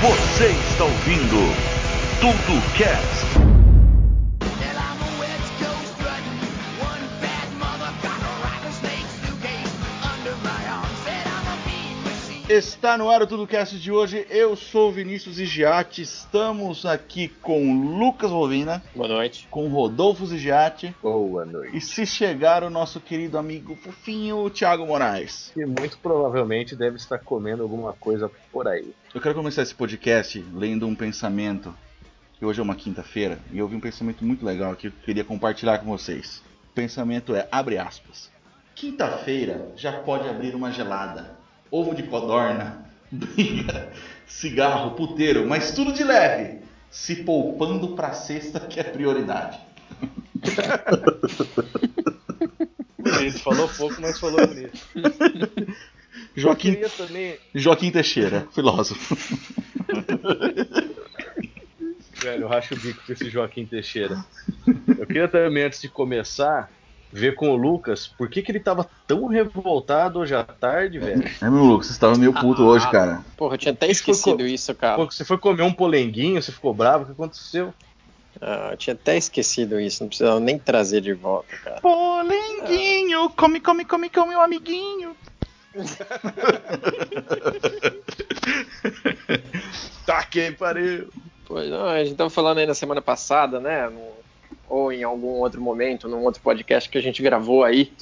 Você está ouvindo Tudo Cast. Está no ar o TudoCast de hoje. Eu sou o Vinícius Igiati. Estamos aqui com Lucas Rovina, Boa noite. com Rodolfo Zigiati Boa noite. e se chegar o nosso querido amigo fofinho Thiago Moraes. E muito provavelmente deve estar comendo alguma coisa por aí. Eu quero começar esse podcast lendo um pensamento, que hoje é uma quinta-feira, e eu vi um pensamento muito legal que eu queria compartilhar com vocês. O pensamento é, abre aspas, quinta-feira já pode abrir uma gelada, ovo de codorna, briga, cigarro, puteiro, mas tudo de leve, se poupando pra sexta que é prioridade. Bonito, falou pouco, mas falou bonito. Joaquim, também, Joaquim Teixeira, filósofo. velho, eu racho o bico com esse Joaquim Teixeira. Eu queria também, antes de começar, ver com o Lucas por que, que ele tava tão revoltado hoje à tarde, velho. É, meu Lucas, você estava meio puto hoje, cara. Porra, eu tinha até esquecido co- isso, cara. Você foi comer um polenguinho, você ficou bravo, o que aconteceu? Ah, eu tinha até esquecido isso, não precisava nem trazer de volta, cara. Polenguinho, come, come, come, come, meu amiguinho. Tá que pariu. Pois não, a gente tava falando aí na semana passada, né? no- ou em algum outro momento, num outro podcast que a gente gravou aí,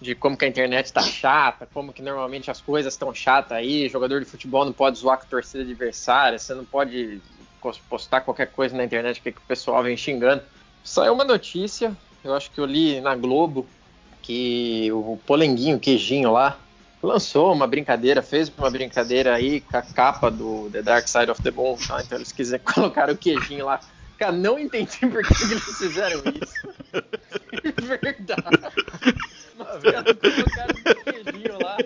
de como que a internet tá chata, como que normalmente as coisas estão chatas aí, jogador de futebol não pode zoar com a torcida adversária, você não pode pos- postar qualquer coisa na internet que, que o pessoal vem xingando. Saiu uma notícia, eu acho que eu li na Globo, que o Polenguinho, o queijinho lá, lançou uma brincadeira, fez uma brincadeira aí com a capa do The Dark Side of the Moon, tá? então eles quiserem colocar o queijinho lá. Cara, não entendi por que, que eles fizeram isso. Verdade. Mas cara, colocaram queijinho lá,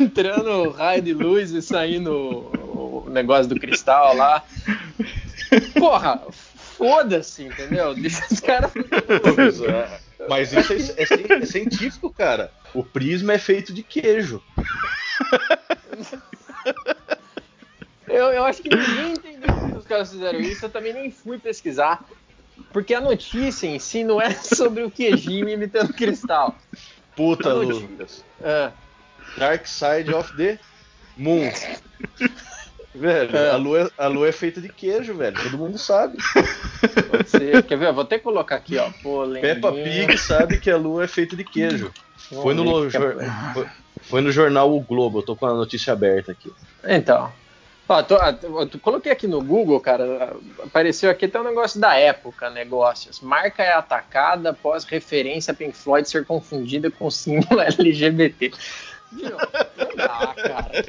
entrando raio de luz e saindo o negócio do cristal lá. Porra, foda-se, entendeu? Deixa os caras. É. Mas isso é, é é científico, cara. O prisma é feito de queijo. Eu, eu acho que ninguém entendeu por que os caras fizeram isso, eu também nem fui pesquisar. Porque a notícia em si não é sobre o queijinho imitando cristal. Puta, Lucas. Ah, Dark Side of the Moon. Velho, É. a, lua, a lua é feita de queijo, velho. Todo mundo sabe. pode ser. Quer ver? Eu vou até colocar aqui, ó. Peppa Pig sabe que a lua é feita de queijo. Foi no, que é- foi, foi no jornal O Globo. Eu tô com a notícia aberta aqui. Então. Ó, tô- eu tô- coloquei aqui no Google, cara. Apareceu aqui até um negócio da época, negócios. Marca é atacada após referência a Pink Floyd ser confundida com símbolo LGBT. Viu? Não dá, cara.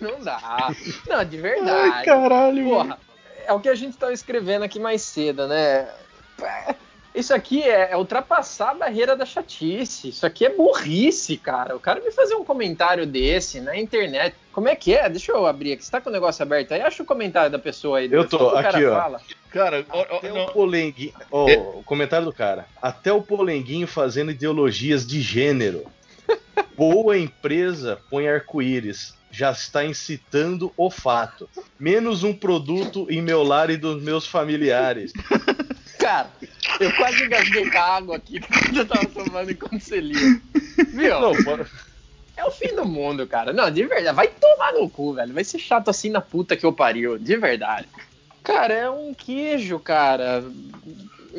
Não dá. Não, de verdade. caralho. Porra, é o que a gente tava escrevendo aqui mais cedo, né? Isso aqui é, é ultrapassar a barreira da chatice. Isso aqui é burrice, cara. O cara me fazer um comentário desse na internet. Como é que é? Deixa eu abrir aqui. Você tá com o negócio aberto aí? Acha o comentário da pessoa aí. Eu tô, Só que o cara aqui, ó. fala. Cara, ó, ó, Até não. o polenguinho. Ó, o comentário do cara. Até o polenguinho fazendo ideologias de gênero. Boa empresa põe arco-íris. Já está incitando o fato. Menos um produto em meu lar e dos meus familiares. Cara, eu quase engasguei com a água aqui quando eu tava tomando enquanto você lia. Viu? Não, bora- É o fim do mundo, cara. Não, de verdade. Vai tomar no cu, velho. Vai ser chato assim na puta que eu pariu. De verdade. Cara, é um queijo, cara.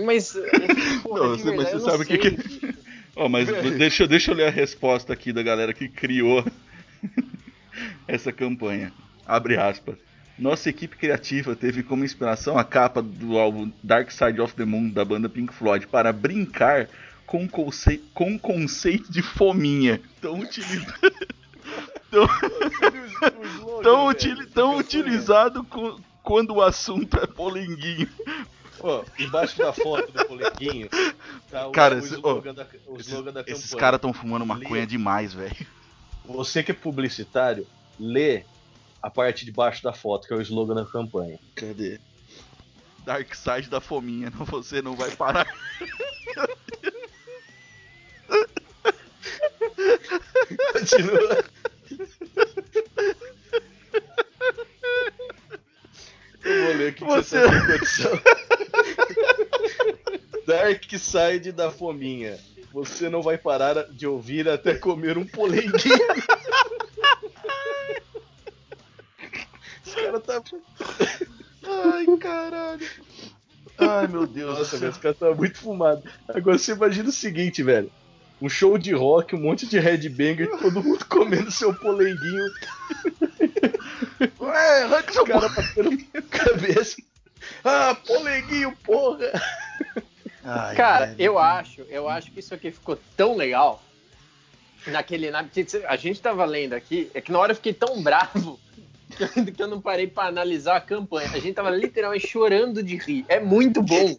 Mas. porra, Não, de você- mas verdade, você eu não sabe o que que-. Ó, mas deixa, deixa eu ler a resposta aqui da galera que criou essa campanha. Abre aspas. Nossa equipe criativa teve como inspiração a capa do álbum Dark Side of the Moon da banda Pink Floyd para brincar com conceito, com conceito de fominha. Tão, tão, tão, utili- tão utilizado quando o assunto é polenguinho. Ó, embaixo da foto do polenguinho. Tá o, Cara, o esse- slogan, da, Esses campanha. caras estão fumando maconha Lia. demais, velho. Você que é publicitário, lê a parte de baixo da foto, que é o slogan da campanha. Cadê? Dark Side da fominha, não, você não vai parar. Continua. ler aqui que Você- você. Dark Side da Fominha. Você não vai parar de ouvir até comer um polenguinho. Os caras tá. Ai, caralho. Ai, meu Deus Nossa, os caras tá muito fumado. Agora você imagina o seguinte, velho. Um show de rock, um monte de headbanger, todo mundo comendo seu polenguinho, Ué, arranca seu cara batendo cabeça. Ah, polenguinho, porra! Ai, Cara, velho. eu acho, eu acho que isso aqui ficou tão legal. Naquele. Na, a gente tava lendo aqui, é que na hora eu fiquei tão bravo que eu, não parei pra analisar a campanha. A gente tava literalmente chorando de rir. É muito bom.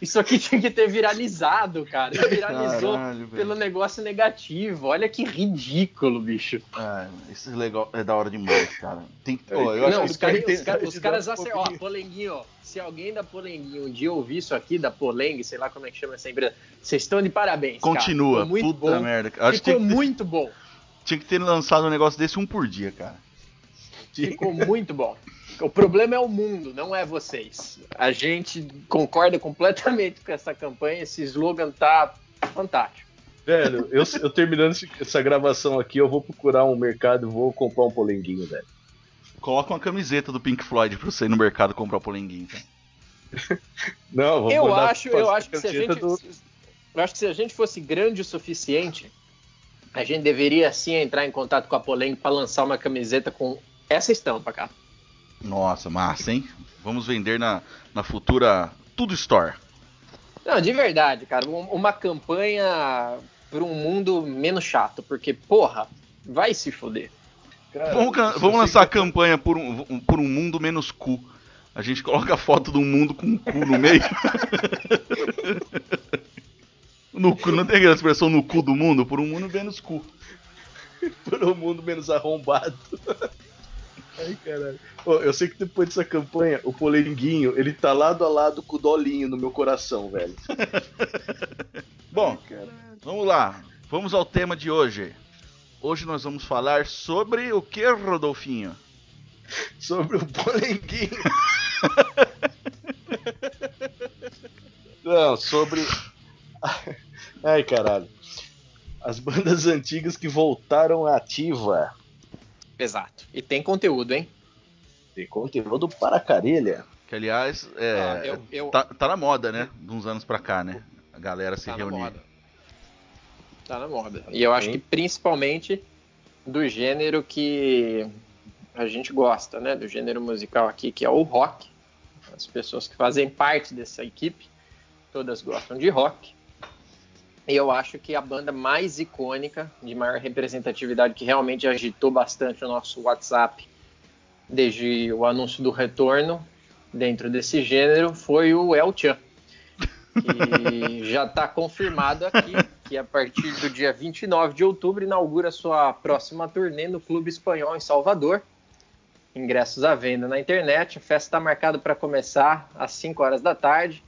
Isso aqui tinha que ter viralizado, cara. Viralizou Caralho, pelo negócio negativo. Olha que ridículo, bicho. Ai, isso é legal, é da hora demais, cara. Tem que. Ô, eu Não, os, tem- os caras- os caras acertam. Ó. Polenguinho, ó. Se alguém da Polenguinho um dia ouvir isso aqui, da Polengue, sei lá como é que chama essa empresa, vocês estão de parabéns. cara. Continua, Ficou muito puta bom. merda. Acho Ficou que, muito bom. tinha que ter lançado um negócio desse um por dia, cara. Ficou muito bom. O problema é o mundo, não é vocês. A gente concorda completamente com essa campanha. Esse slogan tá fantástico. Velho, eu, eu terminando essa gravação aqui, eu vou procurar um mercado e vou comprar um polenguinho, velho. Coloca uma camiseta do Pink Floyd pra você ir no mercado comprar o polenguinho, cara. Não, vou Eu acho, eu acho que se a camiseta gente, do- eu acho que se a gente fosse grande o suficiente, a gente deveria sim entrar em contato com a Polengue para lançar uma camiseta com essa estampa, cara. Nossa, massa, hein? Vamos vender na, na futura Tudo Store. Não, de verdade, cara, um- uma campanha para um mundo menos chato, porque porra, vai se foder. Cara, Vamos, vamos lançar a campanha por um, um- por um mundo menos cu. A gente coloca a foto de um mundo com um cu no meio. no cu, não tem aquela expressão no cu do mundo? Por um mundo menos cu. por um mundo menos arrombado. Ai, caralho. Ô, eu sei que depois dessa campanha, o Polenguinho, ele tá lado a lado com o Dolinho no meu coração, velho. Bom, vamos lá. Vamos ao tema de hoje. Hoje nós vamos falar sobre o que, Rodolfinho? Sobre o Polenguinho. Não, sobre. Ai, caralho. As bandas antigas que voltaram à ativa. Exato. E tem conteúdo, hein? Tem conteúdo para carelha. Que aliás, é, Ah, eu- eu- Tá, tá na moda, né? De uns anos pra cá, né? A galera se Tá na reunir. moda. Tá na moda. E eu acho que principalmente do gênero que a gente gosta, né? Do gênero musical aqui, que é o rock. As pessoas que fazem parte dessa equipe, todas gostam de rock. Eu acho que a banda mais icônica, de maior representatividade, que realmente agitou bastante o nosso WhatsApp desde o anúncio do retorno dentro desse gênero, foi o El Chan. Já está confirmado aqui que a partir do dia 29 de outubro inaugura sua próxima turnê no Clube Espanhol em Salvador. Ingressos à venda na internet. A festa está marcada para começar às 5 horas da tarde.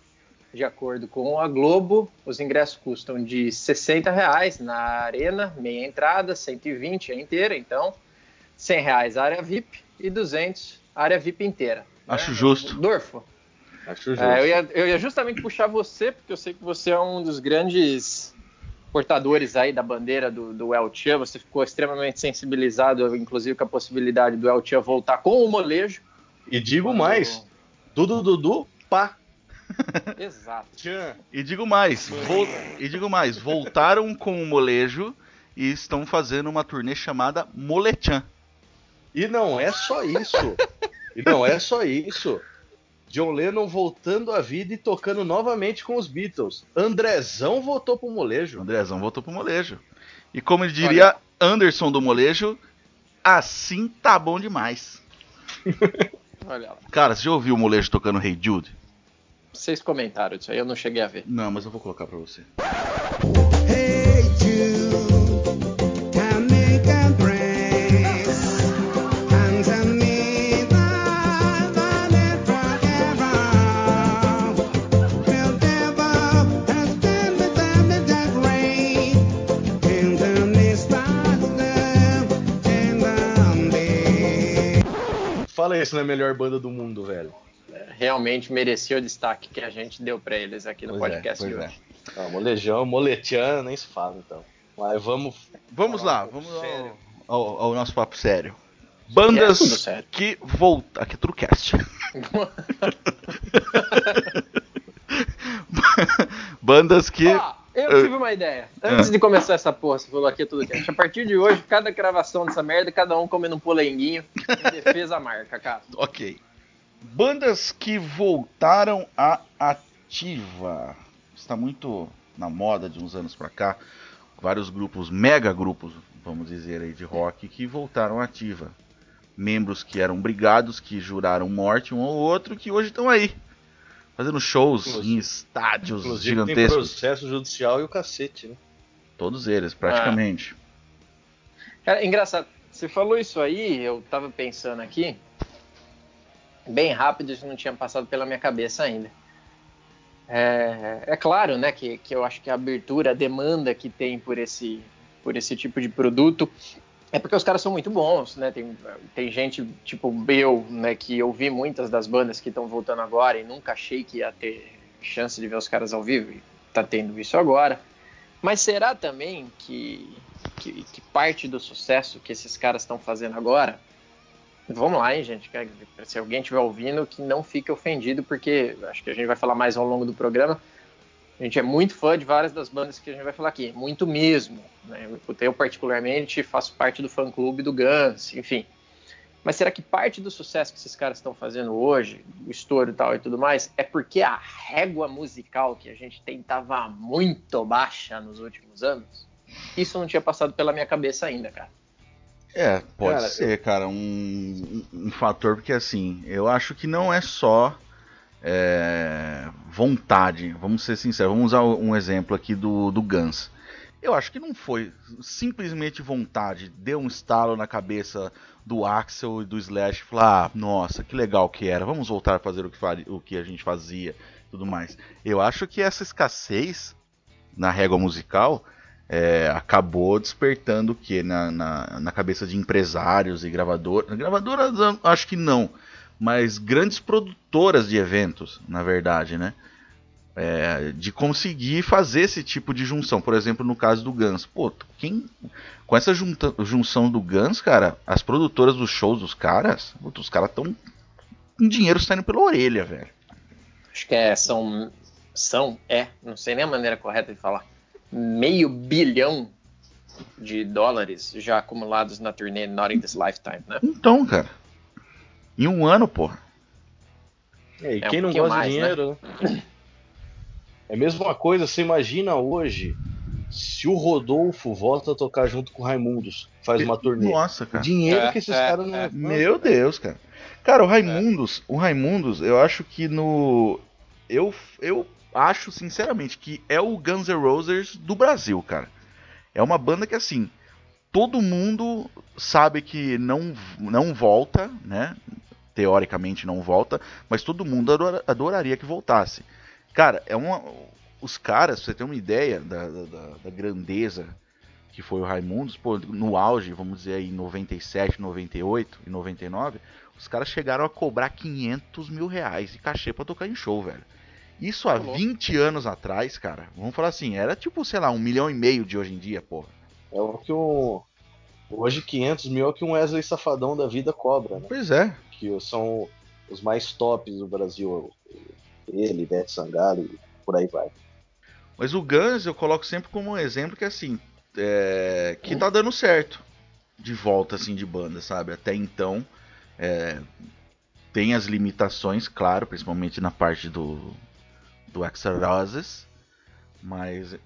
De acordo com a Globo, os ingressos custam de 60 reais na arena, meia entrada, 120 a inteira, então 100 reais a área VIP e 200 a área VIP inteira. Acho né? justo. Dorfo, Acho justo. é, eu, ia, eu ia justamente puxar você, porque eu sei que você é um dos grandes portadores aí da bandeira do, do El Chan. Você ficou extremamente sensibilizado, inclusive, com a possibilidade do El Chan voltar com o molejo. E digo mais: Dudu Dudu, pá. Exato. E digo mais, vol- e digo mais, voltaram com o molejo e estão fazendo uma turnê chamada Molechan. E não é só isso. e não é só isso. John Lennon voltando à vida e tocando novamente com os Beatles. Andrezão voltou pro O molejo. Andrezão voltou pro molejo. E como ele diria Anderson do molejo, assim tá bom demais. Olha lá. Cara, você já ouviu o molejo tocando Hey Jude? Vocês comentaram disso aí, eu não cheguei a ver. Não, mas eu vou colocar pra você. Hey Jude, make a me forever. Has been. And. Fala isso na melhor banda do mundo, é, realmente merecia o destaque que a gente deu pra eles aqui no Pois é, podcast pois de é. hoje. Não, molejão, moletiano, nem se fala então. Mas vamos. Vamos lá, um vamos ao, ao- ao nosso papo sério. É Bandas tudo sério. que voltam. Aqui é tudo cast. Bandas que. Ó, eu tive uma ideia. Antes de começar essa porra, você falou aqui é tudo quente. A partir de hoje, cada gravação dessa merda, cada um comendo um polenguinho em defesa à marca, cara. Ok. Bandas que voltaram à ativa. Está muito na moda de uns anos pra cá. Vários grupos, mega grupos, vamos dizer aí, de rock que voltaram à ativa. Membros que eram brigados, que juraram morte um ao outro, que hoje estão aí. Fazendo shows Inclusive- em estádios Inclusive tem gigantescos. processo judicial e o cacete, né? Todos eles, praticamente. Cara, engraçado, você falou isso aí, eu tava pensando aqui, bem rápido, isso não tinha passado pela minha cabeça ainda. É, é claro, né, que, que eu acho que a abertura, a demanda que tem por esse, por esse tipo de produto é porque os caras são muito bons, né? Tem, tem gente tipo eu, né, que eu vi muitas das bandas que estão voltando agora e nunca achei que ia ter chance de ver os caras ao vivo e tá tendo isso agora. Mas será também que, que, que parte do sucesso que esses caras estão fazendo agora. Vamos lá, hein, gente? que- Se alguém estiver ouvindo, que não fique ofendido, porque acho que a gente vai falar mais ao longo do programa. A gente é muito fã de várias das bandas que a gente vai falar aqui, muito mesmo. Né? Eu, particularmente, faço parte do fã-clube do Guns, enfim. Mas será que parte do sucesso que esses caras estão fazendo hoje, o estouro e tal e tudo mais, é porque a régua musical que a gente tem estava muito baixa nos últimos anos? Isso não tinha passado pela minha cabeça ainda, cara. É, pode Cara, ser, cara, um, um, fator, porque assim, eu acho que não é só é, vontade, vamos ser sinceros, vamos usar um exemplo aqui do, do Guns. Eu acho que não foi simplesmente vontade, deu um estalo na cabeça do Axel e do Slash, falar, ah, nossa, que legal que era, vamos voltar a fazer o que, fari- o que a gente fazia, tudo mais. Eu acho que essa escassez na régua musical é, acabou despertando o que na, na, na cabeça de empresários e gravadoras. Gravadoras, acho que não, mas grandes produtoras de eventos, na verdade, né? É, de conseguir fazer esse tipo de junção. Por exemplo, no caso do Guns. Pô, quem, com essa junta- junção do Guns, cara, as produtoras dos shows dos caras, puta, os caras estão com dinheiro saindo pela orelha, velho. Acho que é, são, são, é, não sei nem a maneira correta de falar, meio bilhão de dólares já acumulados na turnê Not in This Lifetime, né? Então, cara, em um ano, porra. É, e É, um quem não pouquinho gosta mais, de dinheiro, né? É a mesma coisa, você imagina hoje se o Rodolfo volta a tocar junto com o Raimundos, faz uma turnê. Nossa, O cara. dinheiro É, que esses é, caras não é. Meu Deus, cara. Cara, o Raimundos, o Raimundos, eu acho que no. Eu, eu acho, sinceramente, que é o Guns N' Roses do Brasil, cara. É uma banda que, assim, todo mundo sabe que não, não volta, né? Teoricamente não volta, mas todo mundo adora- adoraria que voltasse. Cara, é uma. Os caras, pra você ter uma ideia da, da- da- grandeza que foi o Raimundos, pô, no auge, vamos dizer aí, em 97, 98 e 99, os caras chegaram a cobrar 500 mil reais de cachê pra tocar em show, velho. Isso há Tá louco. 20 anos atrás, cara, vamos falar assim, era tipo, sei lá, um milhão e meio de hoje em dia, porra. É o que um. Hoje 500 mil é o que um Wesley Safadão da vida cobra, né? Pois é. Que são os mais tops do Brasil. Ele, Beth Sangalo e por aí vai. Mas o Guns eu coloco sempre como um exemplo que assim, é, que tá dando certo de volta assim de banda, sabe? Até então é, tem as limitações, claro, principalmente na parte do do Axl Roses, mas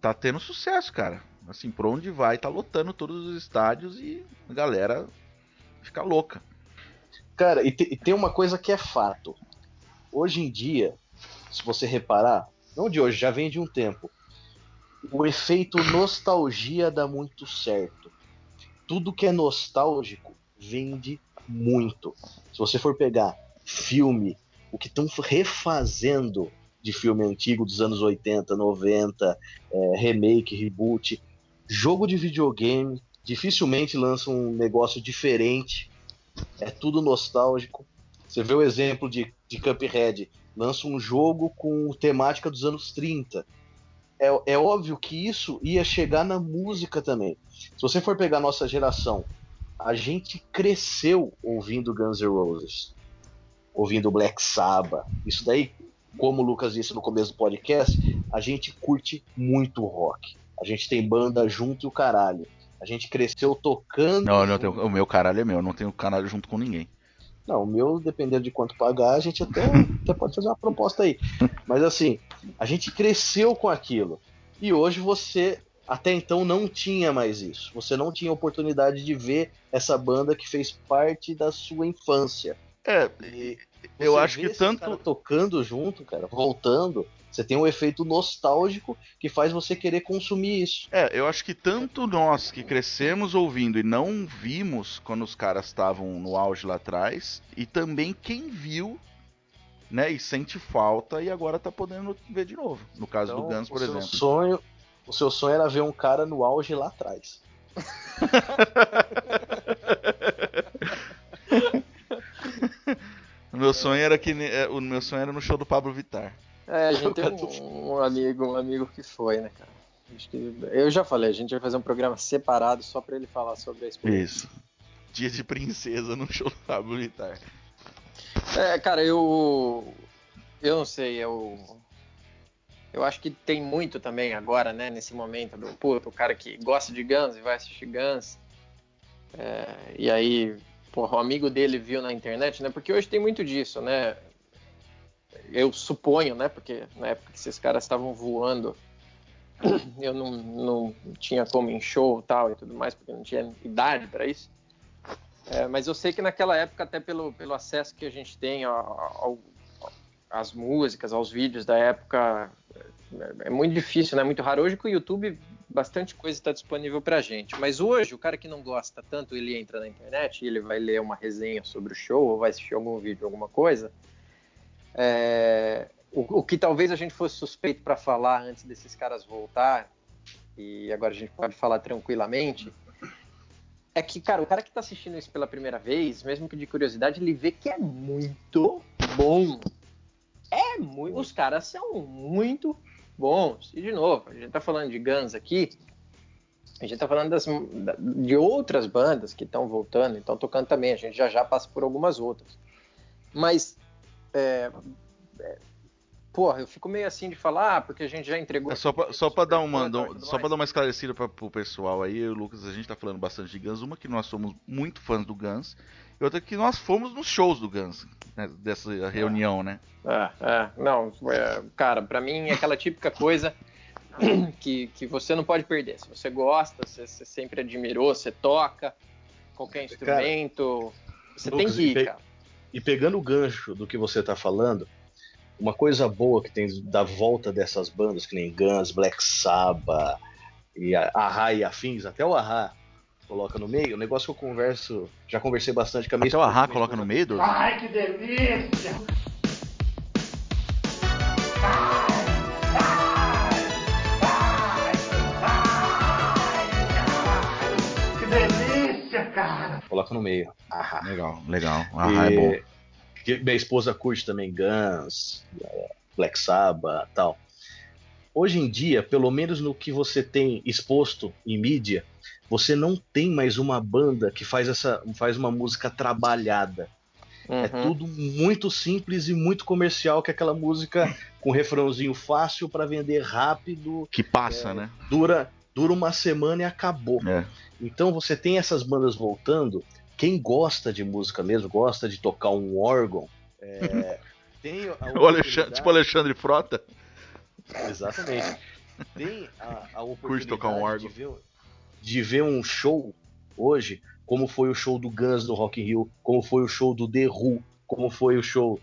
tá tendo sucesso, cara. Assim, por onde vai, tá lotando todos os estádios e a galera fica louca. Cara, e, te- e tem uma coisa que é fato. Hoje em dia, se você reparar, não de hoje, já vem de um tempo. O efeito nostalgia dá muito certo. Tudo que é nostálgico vende muito. Se você for pegar filme, o que estão refazendo de filme antigo dos anos 80, 90, é, remake, reboot, jogo de videogame, dificilmente lança um negócio diferente. É tudo nostálgico. Você vê o exemplo de, de Cuphead, lança um jogo com temática dos anos 30. É, é óbvio que isso ia chegar na música também. Se você for pegar nossa geração, a gente cresceu ouvindo Guns N' Roses, ouvindo Black Sabbath. Isso daí, como o Lucas disse no começo do podcast, a gente curte muito rock. A gente tem banda junto e o caralho. A gente cresceu tocando. Não, não tenho, o meu caralho é meu, eu não tenho caralho junto com ninguém. Não, o meu, dependendo de quanto pagar, a gente até, até pode fazer uma proposta aí. Mas assim, a gente cresceu com aquilo. E hoje você, até então, não tinha mais isso. Você não tinha oportunidade de ver essa banda que fez parte da sua infância. É, E eu acho que tanto. tocando junto, cara, voltando, você tem um efeito nostálgico que faz você querer consumir isso. É, eu acho que tanto nós que crescemos ouvindo e não vimos quando os caras estavam no auge lá atrás, e também quem viu, né, e sente falta e agora tá podendo ver de novo. No caso do Guns, Então, o por seu exemplo. sonho, o seu sonho era ver um cara no auge lá atrás. O meu sonho era que é, o meu sonho era no show do Pablo Vittar. É, a gente tem um, um amigo, um amigo que foi, né, cara? Que, eu já falei, a gente vai fazer um programa separado só pra ele falar sobre a experiência. Isso. Dia de princesa no show do Pablo Vittar. É, cara, eu. Eu não sei, eu. Eu acho que tem muito também agora, né, nesse momento do puto, o cara que gosta de Guns e vai assistir Guns. É, e aí, porra, o amigo dele viu na internet, né? Porque hoje tem muito disso, né? Eu suponho, né? Porque na época que esses caras estavam voando, eu não, não tinha como em show tal e tudo mais, porque não tinha idade para isso. É, mas eu sei que naquela época, até pelo, pelo acesso que a gente tem às músicas, aos vídeos da época, é, é muito difícil, né? Muito raro. Hoje com o YouTube, bastante coisa está disponível pra gente. Mas hoje, o cara que não gosta tanto, ele entra na internet e ele vai ler uma resenha sobre o show ou vai assistir algum vídeo, alguma coisa. É, o, o que talvez a gente fosse suspeito para falar antes desses caras voltar, e agora a gente pode falar tranquilamente, é que, cara, o cara que tá assistindo isso pela primeira vez, mesmo que de curiosidade, ele vê que é muito bom. É muito. Os caras são muito bons. E de novo, a gente tá falando de Guns aqui. A gente tá falando das, da- de outras bandas que estão voltando, estão tocando também. A gente já já passa por algumas outras. Mas, é, é, porra, eu fico meio assim de falar, ah, porque a gente já entregou. É só pra, só pra dar uma, e só pra mais. dar uma esclarecida pra, pro pessoal aí, eu o Lucas, a gente tá falando bastante de Guns. Uma que nós somos muito fãs do Guns, e outra que nós fomos nos shows do Guns, né, dessa reunião, né? É, é, não, é, cara, pra mim é aquela típica coisa que, que você não pode perder. Se você gosta, você, você sempre admirou, você toca qualquer instrumento, você tem Lucas, que e ir, pe- cara. E pegando o gancho do que você tá falando, uma coisa boa que tem da volta dessas bandas, que nem Guns, Black Sabbath, e a Ahá e afins, até o Ahá coloca no meio, o negócio que eu converso, já conversei bastante com a minha Até o Ahá minha coloca no meio do. Ai, que delícia! Que delícia, cara! Coloca no meio. Ahá. Legal, legal. Ahá é E- bom. Que minha esposa curte também Guns, é, Black Sabbath tal. Hoje em dia, pelo menos no que você tem exposto em mídia, você não tem mais uma banda que faz essa faz uma música trabalhada. É Uhum. tudo muito simples e muito comercial, que é aquela música com refrãozinho fácil para vender rápido, Que passa, né? dura dura uma semana e acabou. É. Então você tem essas bandas voltando. Quem gosta de música mesmo, gosta de tocar um órgão, é, tem a O Alexandre, tipo o Alexandre Frota. Exatamente. Tem a, a oportunidade tocar um órgão. De, ver, de ver um show hoje, como foi o show do Guns no Rock in Rio, como foi o show do The Who, como foi o show,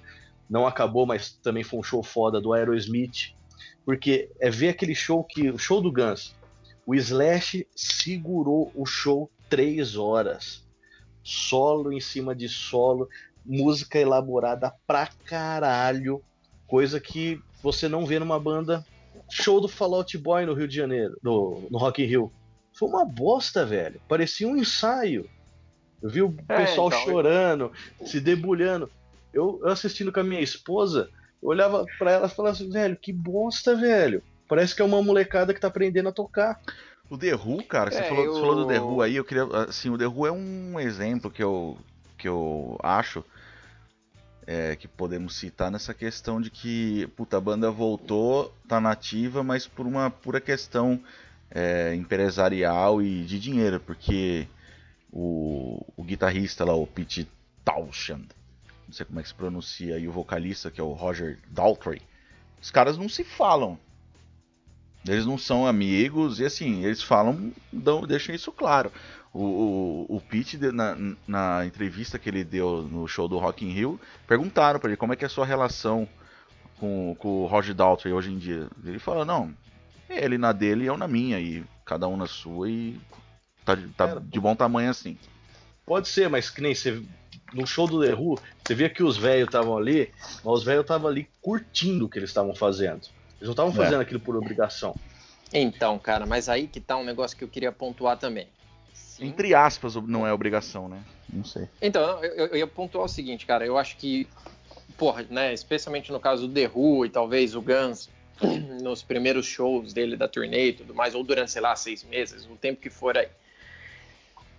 não acabou, mas também foi um show foda do Aerosmith. Porque é ver aquele show que. O show do Guns. O Slash segurou o show três horas. Solo em cima de solo, música elaborada pra caralho. Coisa que você não vê numa banda. Show do Fallout Boy no Rio de Janeiro, no, no Rock in Rio. Foi uma bosta, velho. Parecia um ensaio. Eu vi o É, pessoal então, chorando, se debulhando. Eu, eu assistindo com a minha esposa, eu olhava pra ela e falava assim, velho, que bosta, velho. Parece que é uma molecada que tá aprendendo a tocar. O The Who, cara, você É, falou, eu- falou do The Who aí, eu queria. Assim, o The Who é um exemplo que eu, que eu acho é, que podemos citar nessa questão de que, puta, a banda voltou, tá nativa, mas por uma pura questão é, empresarial e de dinheiro, porque o, o guitarrista lá, o Pete Townshend, não sei como é que se pronuncia, e o vocalista, que é o Roger Daltrey, os caras não se falam. Eles não são amigos, e assim, eles falam, dão, deixam isso claro. O, o, o Pete, na, na entrevista que ele deu no show do Rock in Rio, perguntaram pra ele como é que é a sua relação com, com o Roger Daltrey hoje em dia. Ele falou, não, ele na dele e eu na minha, e cada um na sua, e tá, de- tá Cara, de bom tamanho assim. Pode ser, mas que nem você. No show do The Who, você via que os velhos estavam ali, mas os velhos estavam ali curtindo o que eles estavam fazendo. Eles não estavam É. fazendo aquilo por obrigação. Então, cara, mas aí que tá um negócio que eu queria pontuar também. Sim. Entre aspas, não é obrigação, né? Não sei. Então, eu, eu- eu ia pontuar o seguinte, cara, eu acho que, porra, né, especialmente no caso do The Who e talvez o Guns, nos primeiros shows dele da turnê e tudo mais, ou durante, sei lá, seis meses, o tempo que for aí.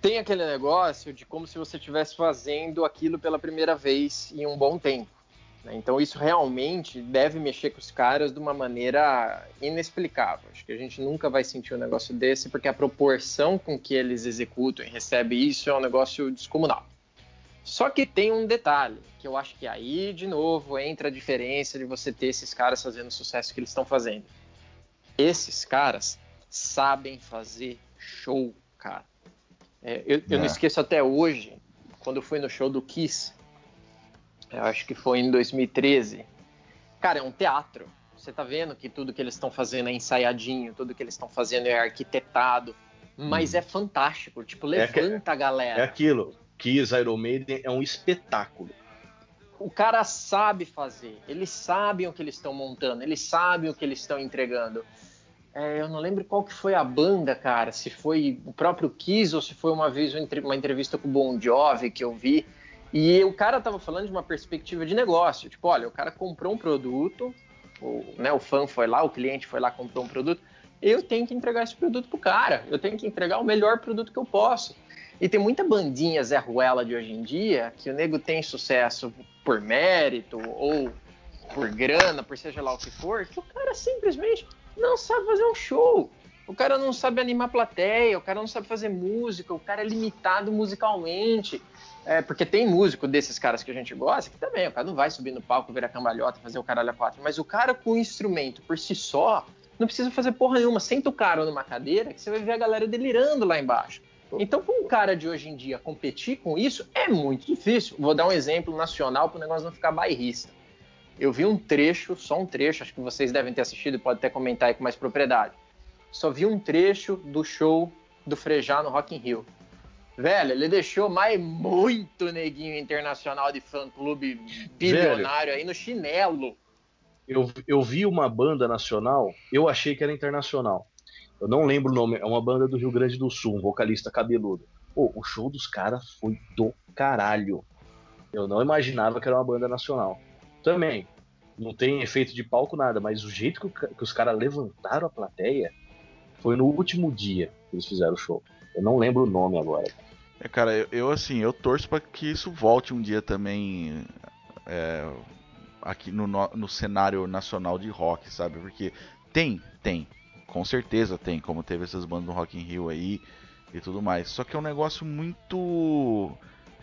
Tem aquele negócio de como se você estivesse fazendo aquilo pela primeira vez em um bom tempo. Né? Então isso realmente deve mexer com os caras de uma maneira inexplicável. Acho que a gente nunca vai sentir um negócio desse, porque a proporção com que eles executam e recebem isso é um negócio descomunal. Só que tem um detalhe, que eu acho que aí, de novo, entra a diferença de você ter esses caras fazendo o sucesso que eles estão fazendo. Esses caras sabem fazer show, cara. É, eu, eu não É. esqueço até hoje, quando eu fui no show do Kiss, eu acho que foi em 2013. Cara, é um teatro. Você tá vendo que tudo que eles estão fazendo é ensaiadinho, tudo que eles estão fazendo é arquitetado, mas é fantástico. Tipo, É levanta a galera. É aquilo. Kiss Iron Maiden é um espetáculo. o cara sabe fazer, eles sabem o que eles estão montando, eles sabem o que eles estão entregando. É, eu não lembro qual que foi a banda, cara, se foi o próprio Kiss ou se foi uma vez uma entrevista com o Bon Jovi que eu vi. E o cara tava falando de uma perspectiva de negócio. Tipo, olha, o cara comprou um produto, o, né, o fã foi lá, o cliente foi lá, comprou um produto. Eu tenho que entregar esse produto pro cara. Eu tenho que entregar o melhor produto que eu posso. E tem muita bandinha Zé Ruela de hoje em dia que o nego tem sucesso por mérito ou por grana, por seja lá o que for, que o cara simplesmente não sabe fazer um show. O cara não sabe animar plateia, o cara não sabe fazer música, o cara é limitado musicalmente. É, porque tem músico desses caras que a gente gosta que também, o cara não vai subir no palco, virar cambalhota, fazer o caralho a quatro. Mas o cara com o instrumento por si só, não precisa fazer porra nenhuma. Senta o cara numa cadeira que você vai ver a galera delirando lá embaixo. Então, com um cara de hoje em dia competir com isso é muito difícil. Vou dar um exemplo nacional para o negócio não ficar bairrista. Eu vi um trecho, só um trecho, acho que vocês devem ter assistido e pode até comentar aí com mais propriedade. Só vi um trecho do show do Frejá no Rock in Rio. Velho, ele deixou mais muito neguinho internacional de fã-clube bilionário aí no chinelo. Eu, eu vi uma banda nacional, eu achei que era internacional. Eu não lembro o nome, é uma banda do Rio Grande do Sul, um vocalista cabeludo. Pô, o show dos caras foi do caralho. Eu não imaginava que era uma banda nacional. Também, não tem efeito de palco nada, mas o jeito que, o que os caras levantaram a plateia foi no último dia que eles fizeram o show. Eu não lembro o nome agora. É, cara, eu, eu, assim, eu torço pra que isso volte um dia também é, aqui no, no, cenário nacional de rock, sabe? Porque tem, tem, com certeza tem, como teve essas bandas no Rock in Rio aí e tudo mais. Só que é um negócio muito,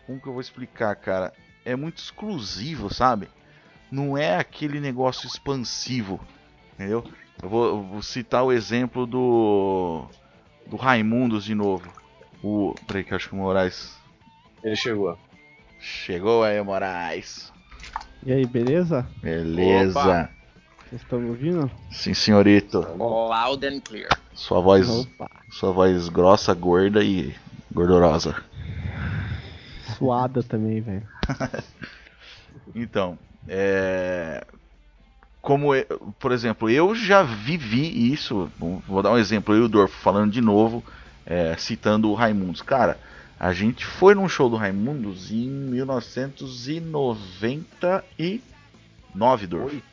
como que eu vou explicar, cara? É muito exclusivo, sabe? Não é aquele negócio expansivo, entendeu? Eu vou, eu vou citar o exemplo do do Raimundos de novo. O. Peraí, que eu acho que o Moraes. Ele chegou. Chegou aí, Moraes. E aí, beleza? Beleza. Opa. Vocês estão me ouvindo? Sim, senhorito. Loud and clear. Sua voz, Opa, sua voz grossa, gorda e gordurosa. suada também, velho. Então, é. Como, eu- por exemplo, eu já vivi isso. Vou dar um exemplo, eu e o Dorfo falando de novo, é, citando o Raimundos. Cara, A gente foi num show do Raimundos em 1999, Durf. Oito.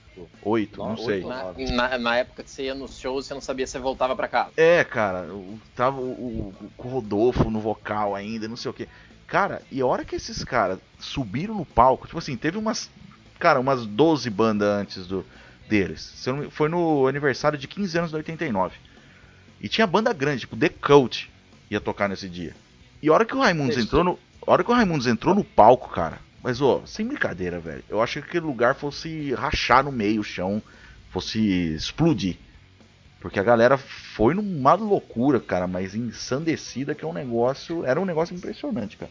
Oito, não Não, sei. Na, na- na época que você ia nos shows, você não sabia se você voltava pra casa. É, cara, o- tava o, o- o Rodolfo no vocal ainda, não sei o que. Cara, e a hora que esses caras subiram no palco, tipo assim, teve umas, cara, umas 12 bandas antes do deles. Foi no aniversário de 15 anos de 89. E tinha banda grande, tipo The Cult ia tocar nesse dia. E a hora que o Raimundos Fechou. entrou no, a hora que o Raimundos entrou no palco, cara, mas ó, sem brincadeira, velho. Eu achei que aquele lugar fosse rachar no meio o chão, fosse explodir. Porque a galera foi numa loucura, cara, mas ensandecida que é um negócio. Era um negócio impressionante, cara.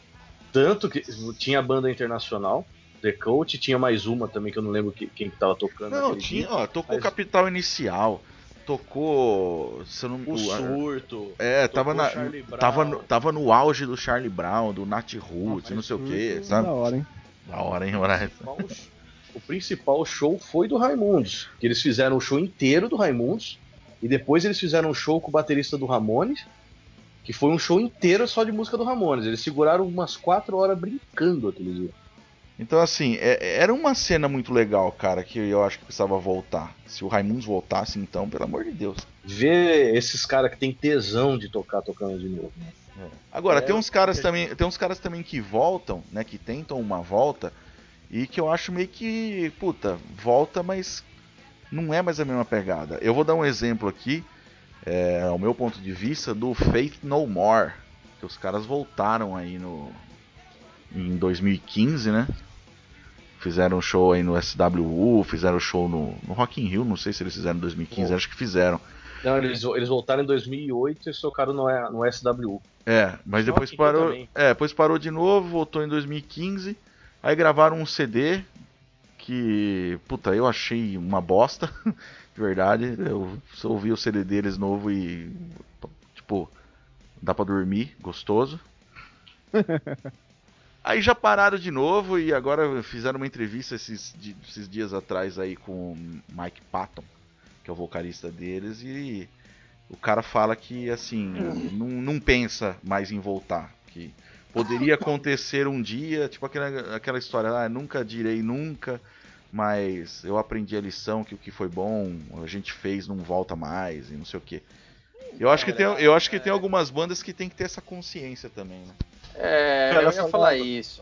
Tanto que tinha a banda internacional, The Coach, tinha mais uma também que eu não lembro que- quem que tava tocando. Não, tinha, dia. ó, tocou mas- Capital Inicial, tocou. Se eu não, O Surto. É, tava, na, Charlie Brown. tava, no, tava no auge do Charlie Brown, do Nat Roots, não sei o que, sabe? Da hora, hein? Da hora, hein, Moraes? principal- o principal show foi do Raimundos. Que eles fizeram o show inteiro do Raimundos. E depois eles fizeram um show com o baterista do Ramones. Que foi um show inteiro só de música do Ramones. Eles seguraram umas quatro horas brincando aquele dia. Então, assim, é- era uma cena muito legal, cara, que eu acho que precisava voltar. Se o Raimundos voltasse, então, pelo amor de Deus. Ver esses caras que tem tesão de tocar tocando de novo. né? Agora, É, tem uns caras é. também, tem uns caras também que voltam, né, que tentam uma volta e que eu acho meio que, puta, volta, mas não é mais a mesma pegada. Eu vou dar um exemplo aqui, é, ao meu ponto de vista, do Faith No More, que os caras voltaram aí no em 2015, né? Fizeram um show aí no SWU, fizeram show no, no Rock in Rio, não sei se eles fizeram em 2015, Bom. acho que fizeram. Não, eles, eles voltaram em 2008 e tocaram no, no SWU. É, mas depois parou. É, depois parou de novo, voltou em 2015. Aí gravaram um CD que, puta, eu achei uma bosta, de verdade. Eu só ouvi o CD deles novo e tipo, dá pra dormir, gostoso. Aí já pararam de novo e agora fizeram uma entrevista esses, esses dias atrás aí com o Mike Patton, que é o vocalista deles, e o cara fala que assim, não, não pensa mais em voltar. Que poderia acontecer um dia, tipo aquela, aquela história, ah, nunca direi nunca, mas eu aprendi a lição que o que foi bom, a gente fez, não volta mais, e não sei o que. Eu acho que tem, eu acho que tem algumas bandas que tem que ter essa consciência também, né? É, Cara, eu ia falar isso.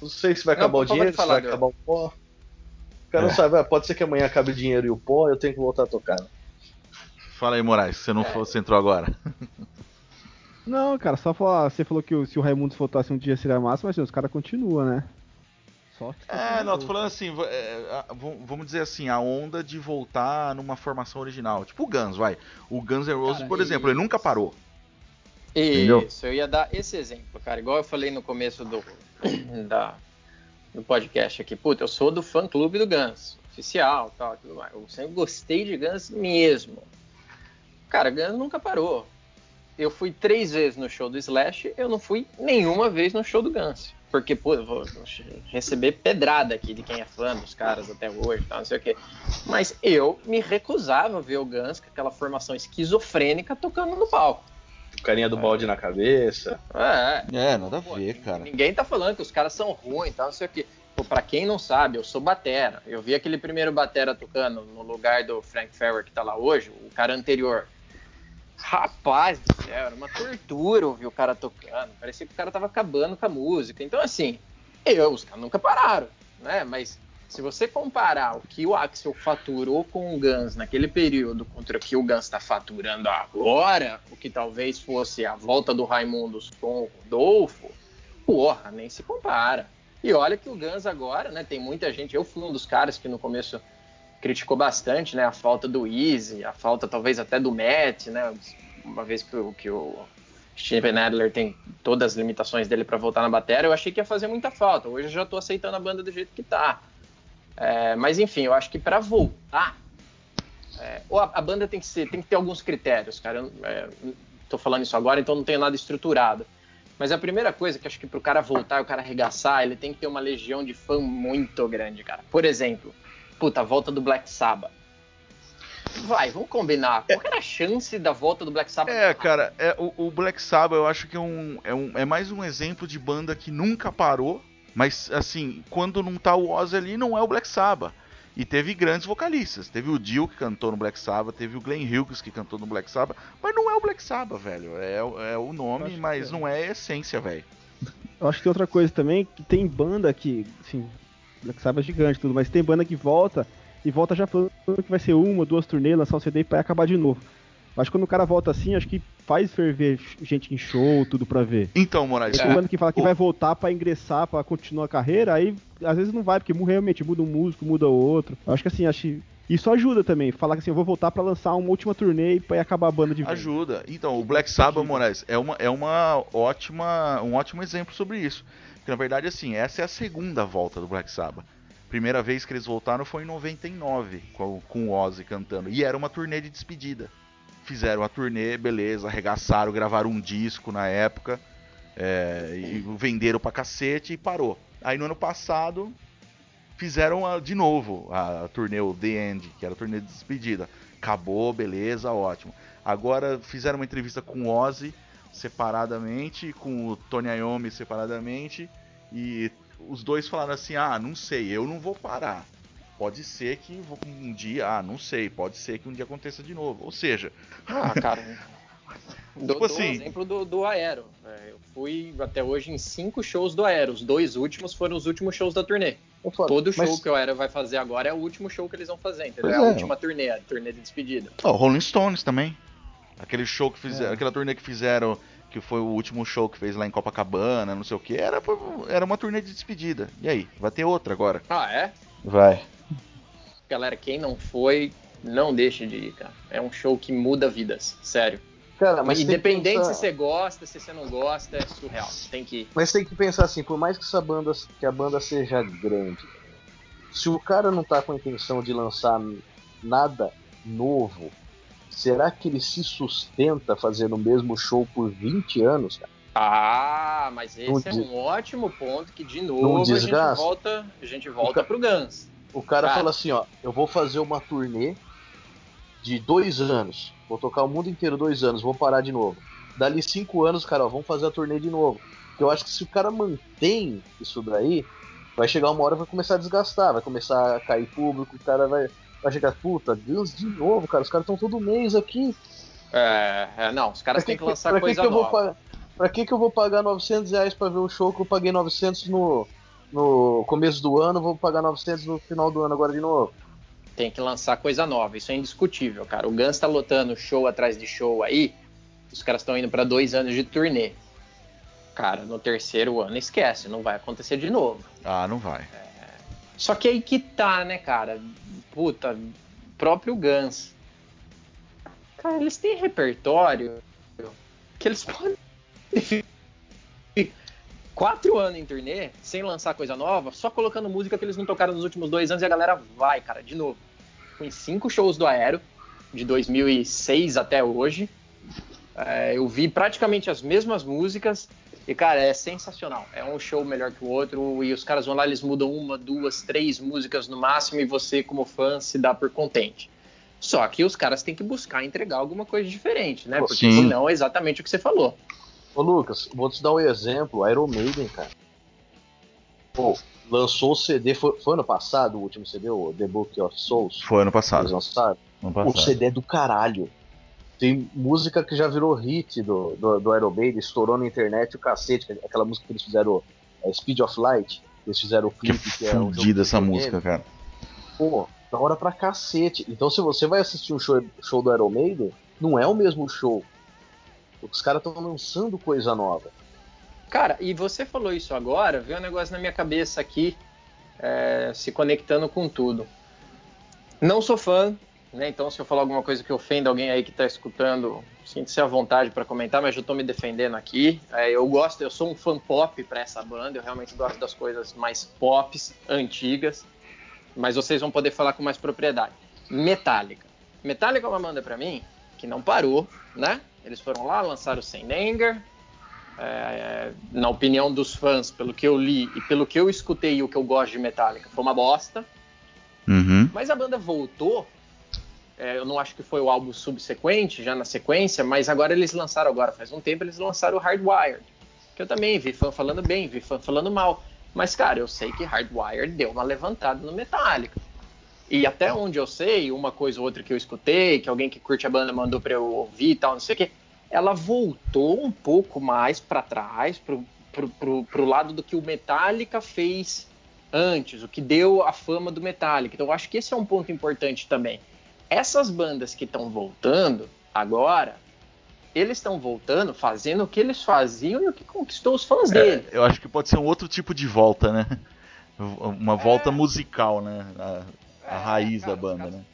Não sei se vai Não, acabar o dinheiro, se fala, vai acabar o pó. O cara É. não sabe, ah, pode ser que amanhã acabe o dinheiro e o pó, eu tenho que voltar a tocar. Fala aí, Moraes, se você não fosse, entrou agora. Não, cara, só falar. Você falou que se o Raimundo voltasse um dia seria massa, mas assim, os caras continuam, né? Só que É, não, tô falando assim, é, vamos dizer assim, a onda de voltar numa formação original. Tipo o Guns, vai. O Guns N' Roses, Cara, por exemplo, ele nunca parou. Isso, eu ia dar esse exemplo, cara. Igual eu falei no começo do, da, do podcast aqui. Puta, eu sou do fã clube do Guns, oficial tal, tudo mais. Eu sempre gostei de Guns mesmo. Cara, Guns nunca parou. Eu fui três vezes no show do Slash, eu não fui nenhuma vez no show do Guns. Porque, pô, eu vou receber pedrada aqui de quem é fã dos caras até hoje, tal, não sei o quê. Mas eu me recusava a ver o Guns com aquela formação esquizofrênica tocando no palco. Carinha do balde na cabeça. É, É, nada a Pô, ver, cara. Ninguém tá falando que os caras são ruins, tá? Não sei o quê. Pô, pra quem não sabe, eu sou batera. Eu vi aquele primeiro batera tocando no lugar do Frank Ferrer que tá lá hoje, o cara anterior. Rapaz do céu, era uma tortura ouvir o cara tocando. Parecia que o cara tava acabando com a música. Então, assim, eu, os caras nunca pararam, né? Mas se você comparar o que o Axel faturou com o Guns naquele período contra o que o Guns está faturando agora, o que talvez fosse a volta do Raimundos com o Rodolfo, porra, nem se compara. E olha que o Guns agora, né, tem muita gente, eu fui um dos caras que no começo criticou bastante, né, a falta do Easy, a falta talvez até do Matt, né, uma vez que o, que o Steven Adler tem todas as limitações dele para voltar na bateria, eu achei que ia fazer muita falta. Hoje eu já tô aceitando a banda do jeito que tá. É, mas enfim, eu acho que para voltar, é, ou a, a banda tem que ser, tem que ter alguns critérios, cara. Eu, é, falando isso agora, então não tenho nada estruturado. Mas a primeira coisa que acho que pro cara voltar, o cara arregaçar, ele tem que ter uma legião de fã muito grande, cara. Por exemplo, puta, a volta do Black Sabbath. vai, vamos combinar. Qual era a chance da volta do Black Sabbath? É, cara, é, o, o Black Sabbath eu acho que é, um, é, um, é mais um exemplo de banda que nunca parou, mas assim, quando não tá o Ozzy ali, não é o Black Sabbath. E teve grandes vocalistas. Teve o Dio que cantou no Black Sabbath, teve o Glenn Hughes que cantou no Black Sabbath, mas não é o Black Sabbath, velho. É, o- é o nome, mas é. não é a essência, velho. Eu acho que tem outra coisa também, que tem banda que, assim, Black Sabbath é gigante e tudo, mas tem banda que volta e volta já falando que vai ser uma, duas turnês, lançar um CD e vai acabar de novo. Que quando o cara volta assim, acho que faz ferver gente em show, tudo pra ver. Então, Moraes, Tem o- banda que fala que o- vai voltar pra ingressar, pra continuar a carreira, aí às vezes não vai, porque realmente muda um músico, muda outro. Eu acho que assim, acho que isso ajuda também. Falar que assim, eu vou voltar pra lançar uma última turnê e pra acabar a banda de vez. Ajuda. Então, o Black Sabbath. Moraes, é uma, é uma ótima, um ótimo exemplo sobre isso. Porque, na verdade, assim, essa é a segunda volta do Black Sabbath. Primeira vez que eles voltaram foi em 99, com, com o Ozzy cantando. E era uma turnê de despedida. Fizeram a turnê, beleza, arregaçaram, gravaram um disco na época. é, e venderam pra cacete e parou. Aí no ano passado fizeram a- de novo a, a turnê o The End, que era a turnê de despedida. Acabou, beleza, ótimo. Agora fizeram uma entrevista com o Ozzy separadamente, com o Tony Iommi separadamente, e os dois falaram assim: "Ah, não sei, eu não vou parar. Pode ser que vou- um dia, ah, não sei, pode ser que um dia aconteça de novo". Ou seja, Ah, cara. Dou, Tipo assim- o exemplo do, do Aero. É, eu fui até hoje em cinco shows do Aero. Os dois últimos foram os últimos shows da turnê. Falo, Todo show mas- que o Aero vai fazer agora é o último show que eles vão fazer, entendeu? Pois é a é. última turnê, a turnê de despedida. ó, Rolling Stones também. Aquele show que fizeram, É. aquela turnê que fizeram, que foi o último show que fez lá em Copacabana, não sei o que, era, era uma turnê de despedida. E aí, vai ter outra agora? Ah, é? Vai. Galera, quem não foi, não deixe de ir, cara. É um show que muda vidas, sério. Cara, mas tem que Independente pensar- se você gosta, se você não gosta, é surreal. Tem que ir. Mas tem que pensar assim, por mais que essa banda, que a banda seja grande, se o cara não tá com a intenção de lançar nada novo, será que ele se sustenta fazendo o mesmo show por 20 anos, cara? Ah, mas esse Não é des- um ótimo ponto que, de novo, a gente volta, a gente volta ca- pro Guns. O cara Cara. fala assim, ó, eu vou fazer uma turnê de dois anos, vou tocar o mundo inteiro dois anos, vou parar de novo. Dali cinco anos, cara, ó, vamos fazer a turnê de novo. Porque eu acho que se o cara mantém isso daí, vai chegar uma hora que vai começar a desgastar, vai começar a cair público, o cara vai, vai chegar, puta, Guns de novo, cara, os caras estão todo mês aqui. É, é, não, os caras têm que lançar pra coisa que vou nova. pagar? Pra que, que eu vou pagar 900 reais pra ver o show que eu paguei 900 no, no começo do ano, vou pagar 900 no final do ano agora de novo? Tem que lançar coisa nova, isso é indiscutível, cara. O Guns tá lotando show atrás de show aí, os caras estão indo pra dois anos de turnê. Cara, no terceiro ano esquece, não vai acontecer de novo. Ah, não vai. Só que aí que tá, né, cara? Puta, próprio Guns. Cara, eles têm repertório que eles podem quatro anos em turnê, sem lançar coisa nova, só colocando música que eles não tocaram nos últimos dois anos e a galera vai, cara, de novo. Fui em cinco shows do Aero, de 2006 até hoje. É, eu vi praticamente as mesmas músicas e, cara, é sensacional. É um show melhor que o outro e os caras vão lá, eles mudam uma, duas, três músicas no máximo e você, como fã, se dá por contente. Só que os caras têm que buscar entregar alguma coisa diferente, né? Porque Sim. senão é exatamente o que você falou. Ô Lucas, vou te dar um exemplo, Iron Maiden, cara. Pô, lançou o CD, foi, foi ano passado o último CD, o The Book of Souls? Foi ano Eles passado. lançaram? Ano O passado. CD é do caralho. Tem música que já virou hit do, do, do Iron Maiden, estourou na internet o cacete, que é aquela música que eles fizeram, é, Speed of Light, que eles fizeram o Que clipe, que, é um jogo fudida essa música, cara. Pô, da hora pra cacete. Então se você vai assistir um show, show do Iron Maiden, não é o mesmo show. Os caras estão lançando coisa nova. Cara, e você falou isso agora, veio um negócio na minha cabeça aqui, é, se conectando com tudo. Não sou fã, né? Então se eu falar alguma coisa que ofenda alguém aí que tá escutando, sinta-se à vontade para comentar, mas eu tô me defendendo aqui. É, eu gosto, eu sou um fã pop pra essa banda, eu realmente gosto das coisas mais pops, antigas, mas vocês vão poder falar com mais propriedade. Metallica. Metallica é uma banda pra mim que não parou, né? Eles foram lá, lançaram o Sem Anger, é, na opinião dos fãs, pelo que eu li e pelo que eu escutei e o que eu gosto de Metallica, foi uma bosta. Uhum. Mas a banda voltou É, eu não acho que foi o álbum subsequente, já na sequência, mas agora eles lançaram agora, faz um tempo eles lançaram o Hardwired, que eu também vi fã falando bem, vi fã falando mal. Mas, cara, eu sei que Hardwired deu uma levantada no Metallica. E até onde eu sei, uma coisa ou outra que eu escutei, que alguém que curte a banda mandou pra eu ouvir e tal, não sei o quê, ela voltou um pouco mais pra trás, pro, pro, pro, pro lado do que o Metallica fez antes, o que deu a fama do Metallica. Então eu acho que esse é um ponto importante também. Essas bandas que estão voltando agora, eles estão voltando fazendo o que eles faziam e o que conquistou os fãs dele. É, eu acho que pode ser um outro tipo de volta, né? Uma volta musical, né? A, a É, raiz cara, da banda, cara. né?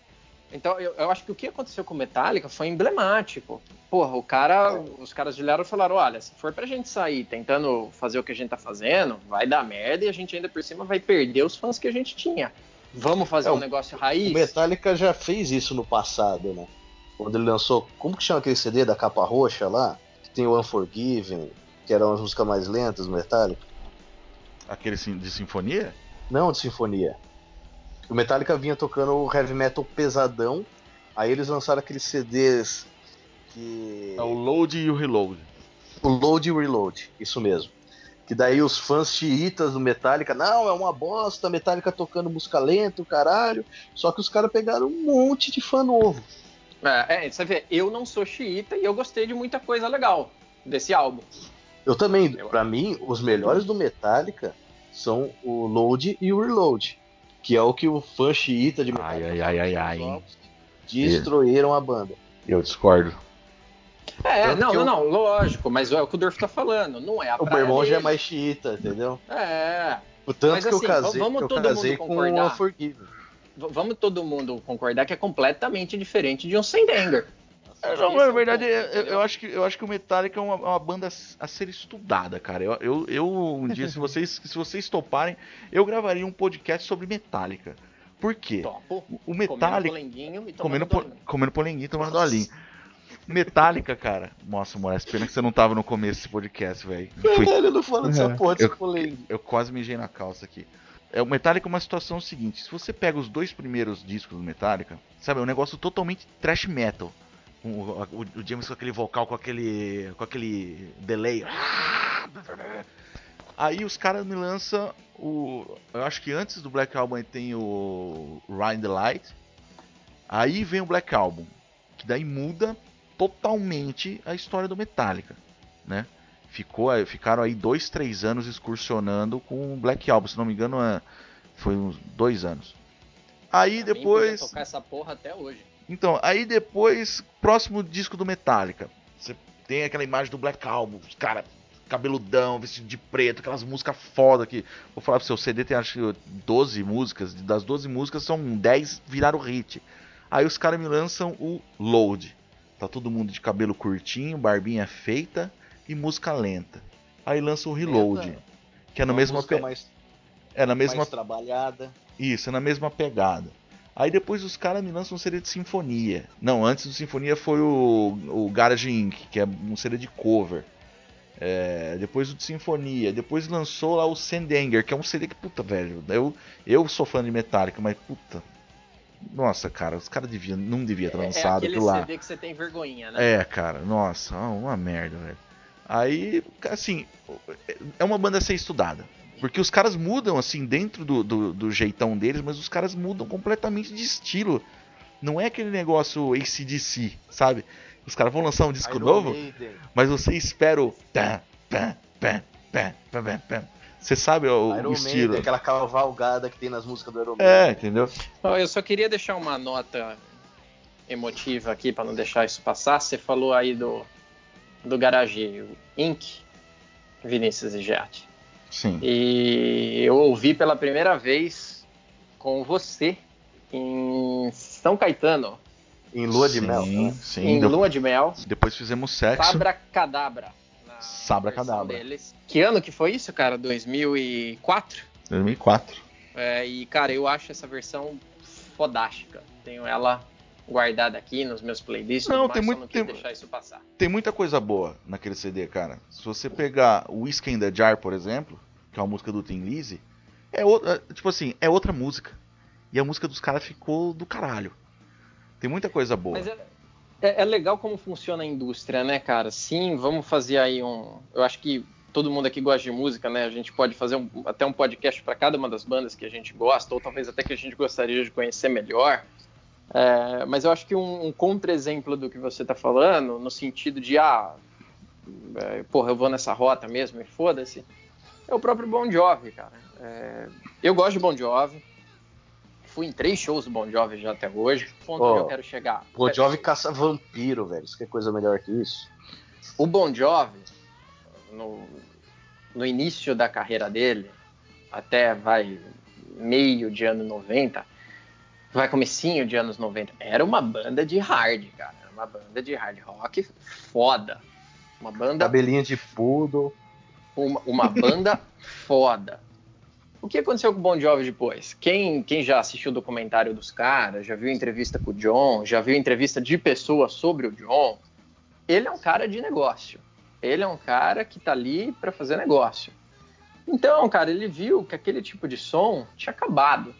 Então, eu, eu acho que o que aconteceu com o Metallica foi emblemático. Porra, o cara, os caras de Lero falaram: olha, se for pra gente sair tentando fazer o que a gente tá fazendo, vai dar merda e a gente ainda por cima vai perder os fãs que a gente tinha. Vamos fazer É, um negócio raiz? O Metallica já fez isso no passado, né? Quando ele lançou. Como que chama aquele CD da capa roxa lá? Que tem o Unforgiven, que eram as músicas mais lentas do Metallica. Aquele sim- de sinfonia? Não de sinfonia. O Metallica vinha tocando o heavy metal pesadão. Aí eles lançaram aqueles CDs que. É o load e o reload. O Load e o Reload, isso mesmo. Que daí os fãs xiitas do Metallica, não, é uma bosta, Metallica tocando música lenta, caralho. Só que os caras pegaram um monte de fã novo. É, é, você vê, eu não sou xiita e eu gostei de muita coisa legal desse álbum. Eu também, Eu- pra mim, os melhores do Metallica são o Load e o Reload. Que é o que o fã xiita de Ai, Metallica ai, ai, ai, ai, Destruíram a banda. Eu discordo. É, Tanto não, não, eu- não, lógico, mas é o que o Dorf tá falando, não é a O meu irmão já é mais xiita, entendeu? É, O tanto Mas que eu assim, casei, vamos eu todo casei mundo com o concordar? Unforgiven. v- vamos todo mundo concordar que é completamente diferente de um Sendenger. É, não, na é verdade, ponto, eu, eu acho que, eu acho que o Metallica é uma, uma banda a ser estudada, cara. Eu, eu, eu, um dia, se vocês, se vocês toparem, eu gravaria um podcast sobre Metallica. Por quê? Topo. O Comendo Metallica. polenguinho e tomando Comendo, po, dolinho. comendo polenguinho e tomando dolinho. Metallica, cara. Nossa, Moraes, pena que você não tava no começo desse podcast, velho. Fui- Caralho, não fala dessa É. porra desse Eu- polengue. Eu quase mijei na calça aqui. É, o Metallica é uma situação seguinte: se você pega os dois primeiros discos do Metallica, sabe, é um negócio totalmente thrash metal. O, o- o James com aquele vocal, com aquele, com aquele delay. Aí os caras me lançam o. Eu acho que antes do Black Album tem o Ride the Light. Aí vem o Black Album, que daí muda totalmente a história do Metallica, né? Ficou, ficaram aí dois, três anos excursionando com o Black Album, se não me engano, é, foi uns dois anos. Aí podia depois. tocar essa porra até hoje. Então, aí depois, próximo disco do Metallica. Você tem aquela imagem do Black Album, os cara cabeludão, vestido de preto, aquelas músicas foda que. Vou falar pro seu CD tem acho que 12 músicas, das 12 músicas são 10 viraram hit. Aí os caras me lançam o Load. Tá todo mundo de cabelo curtinho, barbinha feita e música lenta. Aí lança o Reload, Lenta, que é na uma mesma pe... mais, é na mesma mais trabalhada. isso, é na mesma pegada. Aí depois os caras me lançam um CD de sinfonia. Não, antes do sinfonia foi o, o Garage Inc., que é um CD de cover. É, depois o de sinfonia. Depois lançou lá o Sendenger, que é um CD que, puta, velho. Eu, eu sou fã de Metallica, mas puta. Nossa, cara, os caras devia, não devia ter É, é lançado aquele aquilo lá. CD que você tem vergonha, né? É, cara, nossa, uma merda, velho. Aí, assim, é uma banda a ser estudada. Porque os caras mudam, assim, dentro do, do, do jeitão deles, mas os caras mudam completamente de estilo. Não é aquele negócio ACDC, sabe? Os caras vão lançar um disco Iron novo, Maiden. mas você espera o. Pam, pam, pam, pam, pam. Você sabe o, Iron o estilo. Maiden, aquela cavalgada que tem nas músicas do Iron É, Maiden. entendeu? Ó, Eu só queria deixar uma nota emotiva aqui para não deixar isso passar. Você falou aí do, do Garage Inc., Vinícius e Giatti. Sim. E eu ouvi pela primeira vez com você em São Caetano, Em Lua de sim, Mel. Sim, em Deu- Lua de Mel, Depois fizemos sexo. Sabra Cadabra. Sabra Cadabra. deles. Que ano que foi isso, cara? 2004? 2004. É, e, cara, eu acho essa versão fodástica. Tenho ela guardada aqui nos meus playlists, Não, tudo tem mais, muito não tempo. deixar isso passar. Tem muita coisa boa naquele CD, cara. Se você pegar o Whiskey in the Jar, por exemplo, que é uma música do Tim Lizzy, é outra, tipo assim, é outra música. E a música dos caras ficou do caralho. Tem muita coisa boa. Mas é, é, é legal como funciona a indústria, né, cara? Sim, vamos fazer aí um. Eu acho que todo mundo aqui gosta de música, né? A gente pode fazer um- até um podcast para cada uma das bandas que a gente gosta, ou talvez até que a gente gostaria de conhecer melhor. É, mas eu acho que um, um contra-exemplo do que você tá falando, no sentido de, ah, é, porra, eu vou nessa rota mesmo e foda-se, é o próprio Bon Jovi, cara. É, eu gosto de Bon Jovi. Fui em três shows do Bon Jovi já até hoje. Ponto Ó, onde eu quero chegar. Bon Jovi caça vampiro, velho. Isso que é coisa melhor que isso. O Bon Jovi, no, no início da carreira dele, até vai meio de ano 90, vai comecinho de anos 90, era uma banda de hard, cara. Era uma banda de hard rock foda. Uma banda Cabelinho de poodle. uma, uma banda foda. O que aconteceu com o Bon Jovi depois? Quem, quem já assistiu o documentário dos caras, já viu entrevista com o John, já viu entrevista de pessoas sobre o John, ele é um cara de negócio. Ele é um cara que tá ali para fazer negócio. Então, cara, ele viu que aquele tipo de som tinha acabado.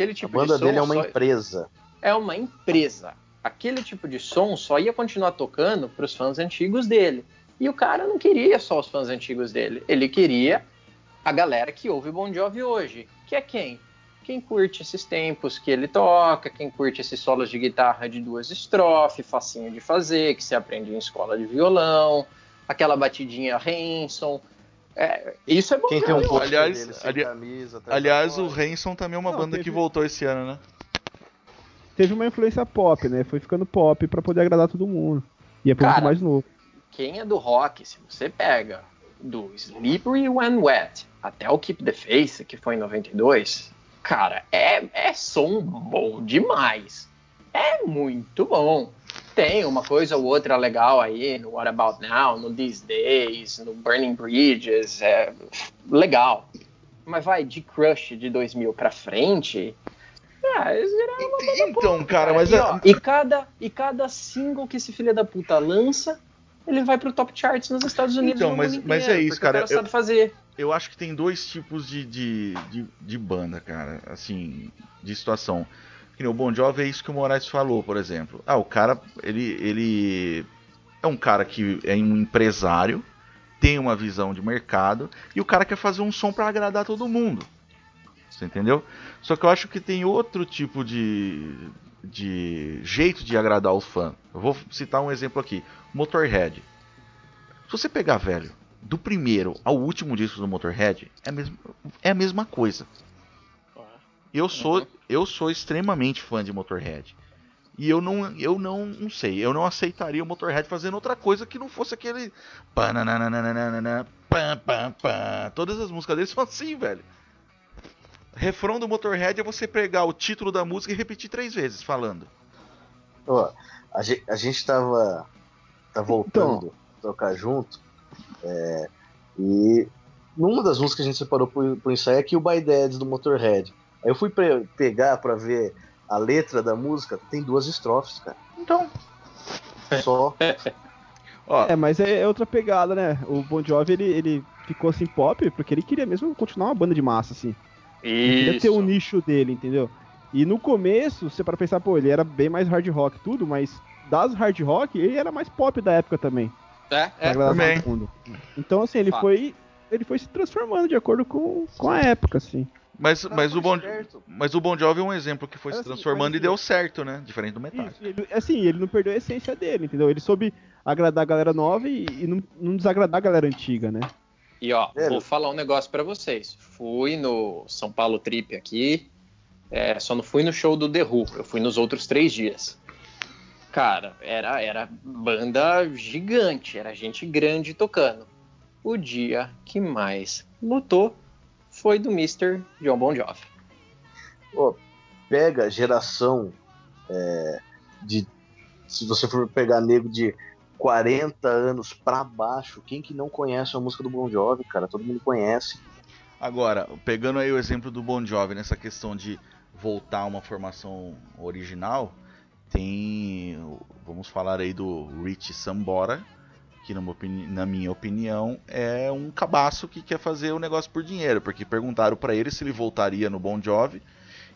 Aquele A tipo banda de som dele é uma só- empresa. é uma empresa. Aquele tipo de som só ia continuar tocando para os fãs antigos dele. E o cara não queria só os fãs antigos dele. Ele queria a galera que ouve Bon Jovi hoje. Que é quem? Quem curte esses tempos que ele toca, quem curte esses solos de guitarra de duas estrofes, facinho de fazer, que se aprende em escola de violão, aquela batidinha Hanson. É, isso é Bon Quem tem um Aliás, dele sem ali- camisa. Aliás, o. Hanson também é uma Não, banda teve- que voltou esse ano, né? Teve uma influência pop, né? Foi ficando pop pra poder agradar todo mundo. E é Cara, mais novo. quem é do rock, se você pega do Slippery When Wet até o Keep the Face, que foi em 92, cara, é, é som bom demais. É muito bom. Tem uma coisa ou outra legal aí no What About Now, no These Days, no Burning Bridges, é legal. Mas vai de Crush de 2000 pra frente, ah, Então, pop, cara, mas e, é- ó, e cada e cada single que esse filho da puta lança, ele vai pro top charts nos Estados Unidos. Então, mas- mundo mas inteiro, é isso, cara, O cara eu- sabe fazer. eu acho que tem dois tipos de, de, de, de banda, cara, assim, de situação. Que nem o Bon Jovi é isso que o Moraes falou, por exemplo. Ah, o cara, ele, ele é um cara que é um empresário, tem uma visão de mercado, e o cara quer fazer um som pra agradar todo mundo. Você entendeu? Só que eu acho que tem outro tipo de, de jeito de agradar o fã. Eu vou citar um exemplo aqui: Motorhead. Se você pegar, velho, do primeiro ao último disco do Motorhead, é a mesma, é a mesma coisa. Eu sou, Uhum. Eu sou extremamente fã de Motorhead. E eu não, eu não, não sei, eu não aceitaria o Motorhead fazendo outra coisa que não fosse aquele. panananananana, pam, pam, pam. Todas as músicas deles são assim, velho. Refrão do Motorhead é você pegar o título da música e repetir três vezes falando. Ó, a, gente, a gente tava, tá voltando a tocar junto. é, e numa das músicas que a gente separou pro, pro ensaio é Kill by Dads do Motorhead. Aí eu fui pegar pra ver a letra da música, tem duas estrofes, cara. Então, Só. ó, É, mas é, é outra pegada, né? O Bon Jovi, ele, ele ficou assim pop porque ele queria mesmo continuar uma banda de massa, assim. Ele queria ter um nicho dele, entendeu? E no começo, você para pensar, pô, ele era bem mais hard rock tudo, mas das hard rock, ele era mais pop da época também. É, é. também. Então, assim, ele foi. Ele foi se transformando de acordo com, com a época, assim. Mas, mas, o bon, Certo. mas o Bon Jovi é um exemplo que foi se assim, transformando mas e assim- deu certo, né? Diferente do Metallica. Isso, ele, assim, ele não perdeu a essência dele, entendeu? Ele soube agradar a galera nova e, e não, não desagradar a galera antiga, né? E ó, É, vou falar um negócio pra vocês. Fui no São Paulo Trip aqui, é, só não fui no show do The Who, eu fui nos outros três dias. Cara, era, era banda gigante, era gente grande tocando. O dia que mais lutou foi do Mr. John Bon Jovi. Ó, pega a geração é, de. Se você for pegar nego de 40 anos pra baixo, quem que não conhece a música do Bon Jovi, cara? Todo mundo conhece. Agora, pegando aí o exemplo do Bon Jovi nessa questão de voltar a uma formação original, tem, vamos falar aí do Rich Sambora, que na minha opinião é um cabaço que quer fazer o negócio por dinheiro, porque perguntaram pra ele se ele voltaria no Bon Jovi,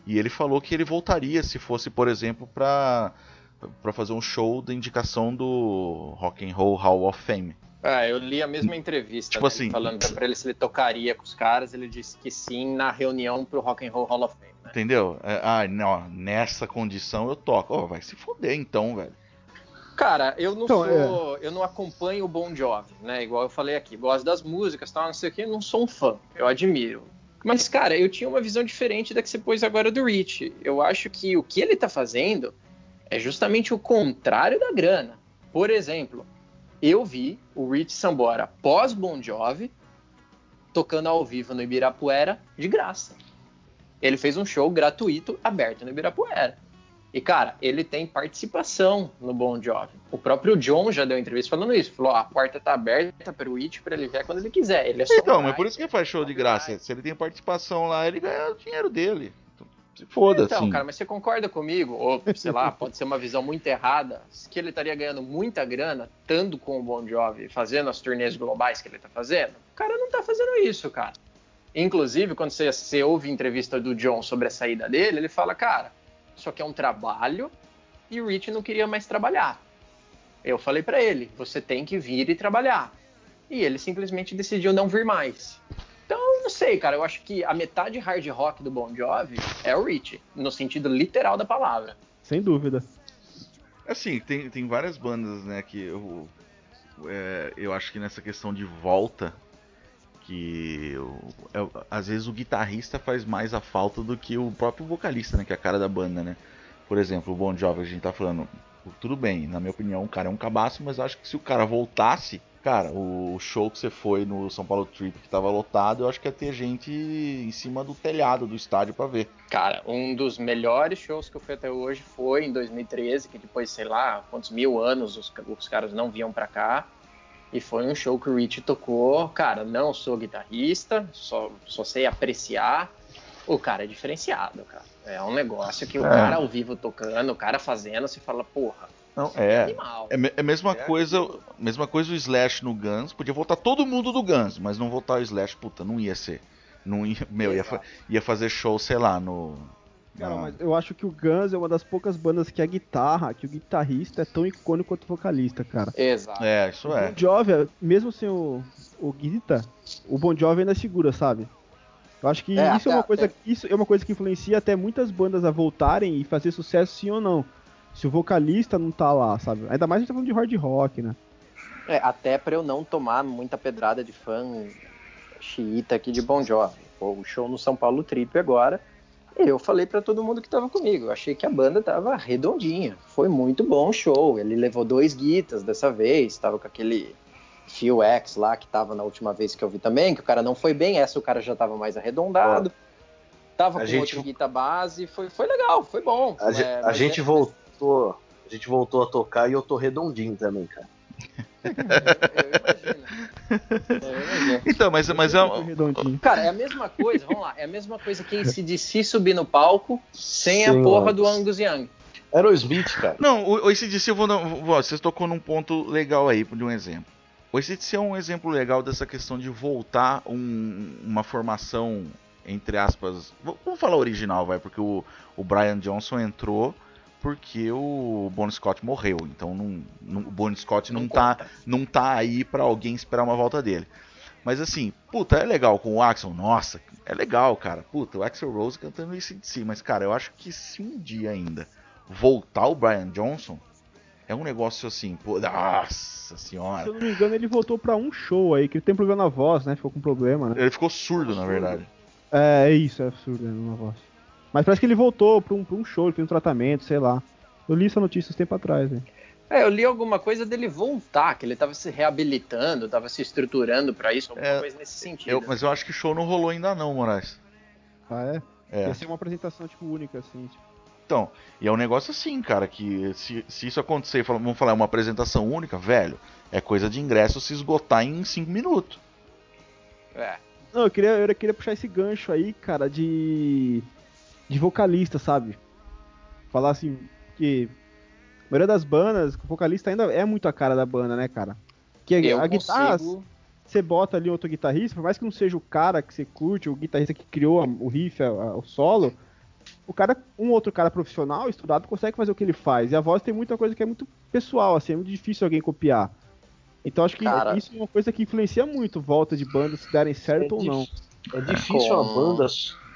e ele falou que ele voltaria se fosse, por exemplo, pra pra fazer um show da indicação do Rock and Roll Hall of Fame. Ah, eu li a mesma entrevista Tipo dele assim- falando pra ele se ele tocaria com os caras, ele disse que sim na reunião pro Rock and Roll Hall of Fame, né? Entendeu? É, ah, não, nessa condição eu toco. Ó, vai se foder então, velho. Cara, eu não Então, sou, eu não acompanho o Bon Jovi, né? Igual eu falei aqui, gosto das músicas, tal, não sei o que, não sou um fã, eu admiro. Mas, cara, eu tinha uma visão diferente da que você pôs agora do Rich. Eu acho que o que ele tá fazendo é justamente o contrário da grana. Por exemplo, eu vi o Rich Sambora pós Bon Jovi tocando ao vivo no Ibirapuera de graça. Ele fez um show gratuito aberto no Ibirapuera. E, cara, ele tem participação no Bon Jovi. O próprio John já deu entrevista falando isso. Falou, ó, a porta tá aberta pro Rich pra ele ver quando ele quiser. Ele é só Então, mas por isso que ele faz show de graça. Se ele tem participação lá, ele ganha o dinheiro dele. Então, Se foda, Então, assim. cara, mas você concorda comigo? Ou, sei lá, pode ser uma visão muito errada, que ele estaria ganhando muita grana, estando com o Bon Jovi, fazendo as turnês globais que ele tá fazendo? O cara não tá fazendo isso, cara. Inclusive, quando você, você ouve entrevista do John sobre a saída dele, ele fala, cara, isso aqui é um trabalho e o Rich não queria mais trabalhar. Eu falei pra ele, você tem que vir e trabalhar. E ele simplesmente decidiu não vir mais. Então, não sei, cara. Eu acho que a metade hard rock do Bon Jovi é o Rich, no sentido literal da palavra. Sem dúvida. Assim, tem, tem várias bandas, né, que eu, é, eu acho que nessa questão de volta, que é- às vezes o guitarrista faz mais a falta do que o próprio vocalista, né, que é a cara da banda, né. Por exemplo, o Bon Jovi, a gente tá falando, tudo bem, na minha opinião, o cara é um cabaço, mas acho que se o cara voltasse, cara, o show que você foi no São Paulo Trip que tava lotado, eu acho que ia ter gente em cima do telhado do estádio pra ver. Cara, um dos melhores shows que eu fui até hoje foi em 2013, que depois, sei lá, quantos mil anos os, os caras não vinham pra cá. E foi um show que o Rich tocou. Cara, não sou guitarrista, só, só sei apreciar. O cara é diferenciado, cara. É um negócio que o É. cara ao vivo tocando, o cara fazendo, você fala, porra, Não, é. animal. É, me- é a mesma É coisa, mesma coisa o Slash no Guns. Podia voltar todo mundo do Guns, mas não voltar o Slash, puta, não ia ser. Não ia, meu, ia, fa- ia fazer show, sei lá, no. Cara, na- mas eu acho que o Guns é uma das poucas bandas que a guitarra, que o guitarrista é tão icônico quanto o vocalista, cara. Exato. É, isso O é. Bon Jovi, mesmo sem o, o Guita, o Bon Jovi ainda segura, sabe? Eu acho que É, isso, é uma coisa, até- isso é uma coisa que influencia até muitas bandas a voltarem e fazer sucesso sim ou não. Se o vocalista não tá lá, sabe? Ainda mais a gente tá falando de hard rock, né? É, até pra eu não tomar muita pedrada de fã xiita aqui de Bon Jovi. Pô, o show no São Paulo Trip agora, eu falei pra todo mundo que tava comigo. Eu achei que a banda tava redondinha. Foi muito bom o show. Ele levou dois guitas dessa vez, tava com aquele Phil X lá que tava na última vez que eu vi também, que o cara não foi bem, essa o cara já tava mais arredondado. Tava A com gente- outro guita base, foi, foi legal, foi bom. A, É, a gente é- voltou. A gente voltou a tocar e eu tô redondinho também, cara. Eu imagino. Eu imagino. Então, mas, mas é. Cara, é a mesma coisa, vamos lá, é a mesma coisa que ACDC subir no palco sem a Sim, porra Angus. do Angus Young. Aerosmith, cara. Não, o, o ACDC, eu vou, dar- vou- Vocês tocou num ponto legal aí, de um exemplo. O ACDC é um exemplo legal dessa questão de voltar um- uma formação, entre aspas. Vamos falar original, vai, porque o, o Brian Johnson entrou porque o Bon Scott morreu. Então não, não- o Bon Scott não, Não tá, conta. não tá aí pra alguém esperar uma volta dele. Mas assim, puta, é legal com o Axel, nossa, é legal, cara. Puta, o Axel Rose cantando ACDC, mas cara, eu acho que se um dia ainda voltar o Brian Johnson, é um negócio assim, pô, nossa Se senhora. eu não me engano, ele voltou pra um show aí, que ele tem problema na voz, né? Ficou com problema, né? Ele ficou surdo, na verdade. É, é isso, é absurdo, né? Na voz. Mas parece que ele voltou pra um, pra um show, ele fez um tratamento, sei lá. Eu li essa notícia uns tempo atrás, né? É, eu li alguma coisa dele voltar, que ele tava se reabilitando, tava se estruturando pra isso, alguma É, coisa nesse sentido. Eu- mas eu acho que show não rolou ainda não, Moraes. Ah, é? É. Ia ser uma apresentação, tipo, única, assim. Tipo, Então, e é um negócio assim, cara, que se, se isso acontecer, vamos falar, é uma apresentação única, velho, é coisa de ingresso se esgotar em 5 minutos. É. Não, eu queria, eu queria puxar esse gancho aí, cara, de. De vocalista, sabe? Falar assim, que. A maioria das bandas, o vocalista ainda é muito a cara da banda, né, cara? Que Eu a guitarra, consigo... você bota ali outro guitarrista, por mais que não seja o cara que você curte, o guitarrista que criou a- o riff, a- a- o solo, o cara, um outro cara profissional, estudado, consegue fazer o que ele faz. E a voz tem muita coisa que é muito pessoal, assim, é muito difícil alguém copiar. Então acho que Cara- isso é uma coisa que influencia muito volta de bandas se darem certo ou dif- não. É difícil Com- a banda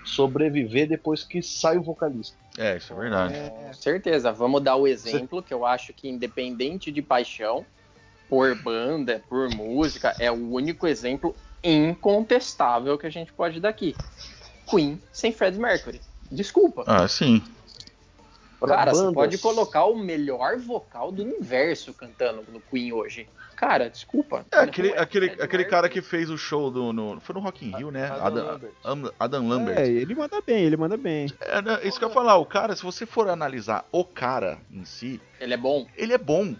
sobreviver depois que sai o vocalista. É, isso é verdade. Com certeza. Vamos dar o exemplo que eu acho que, independente de paixão, por banda, por música, é o único exemplo incontestável que a gente pode dar aqui. Queen sem Fred Mercury. Desculpa. Ah, sim. Pra Cara, você bandas- pode colocar o melhor vocal do universo cantando no Queen hoje. Cara, desculpa. É, aquele, é aquele, Fred aquele cara que fez o show do. No, foi no Rock in Rio, né? Adam Adam, Lambert. Adam, Lambert. É, ele manda bem, ele manda bem. É, né, isso que eu ia falar, o cara, se você for analisar o cara em si, Ele é bom. ele é bom.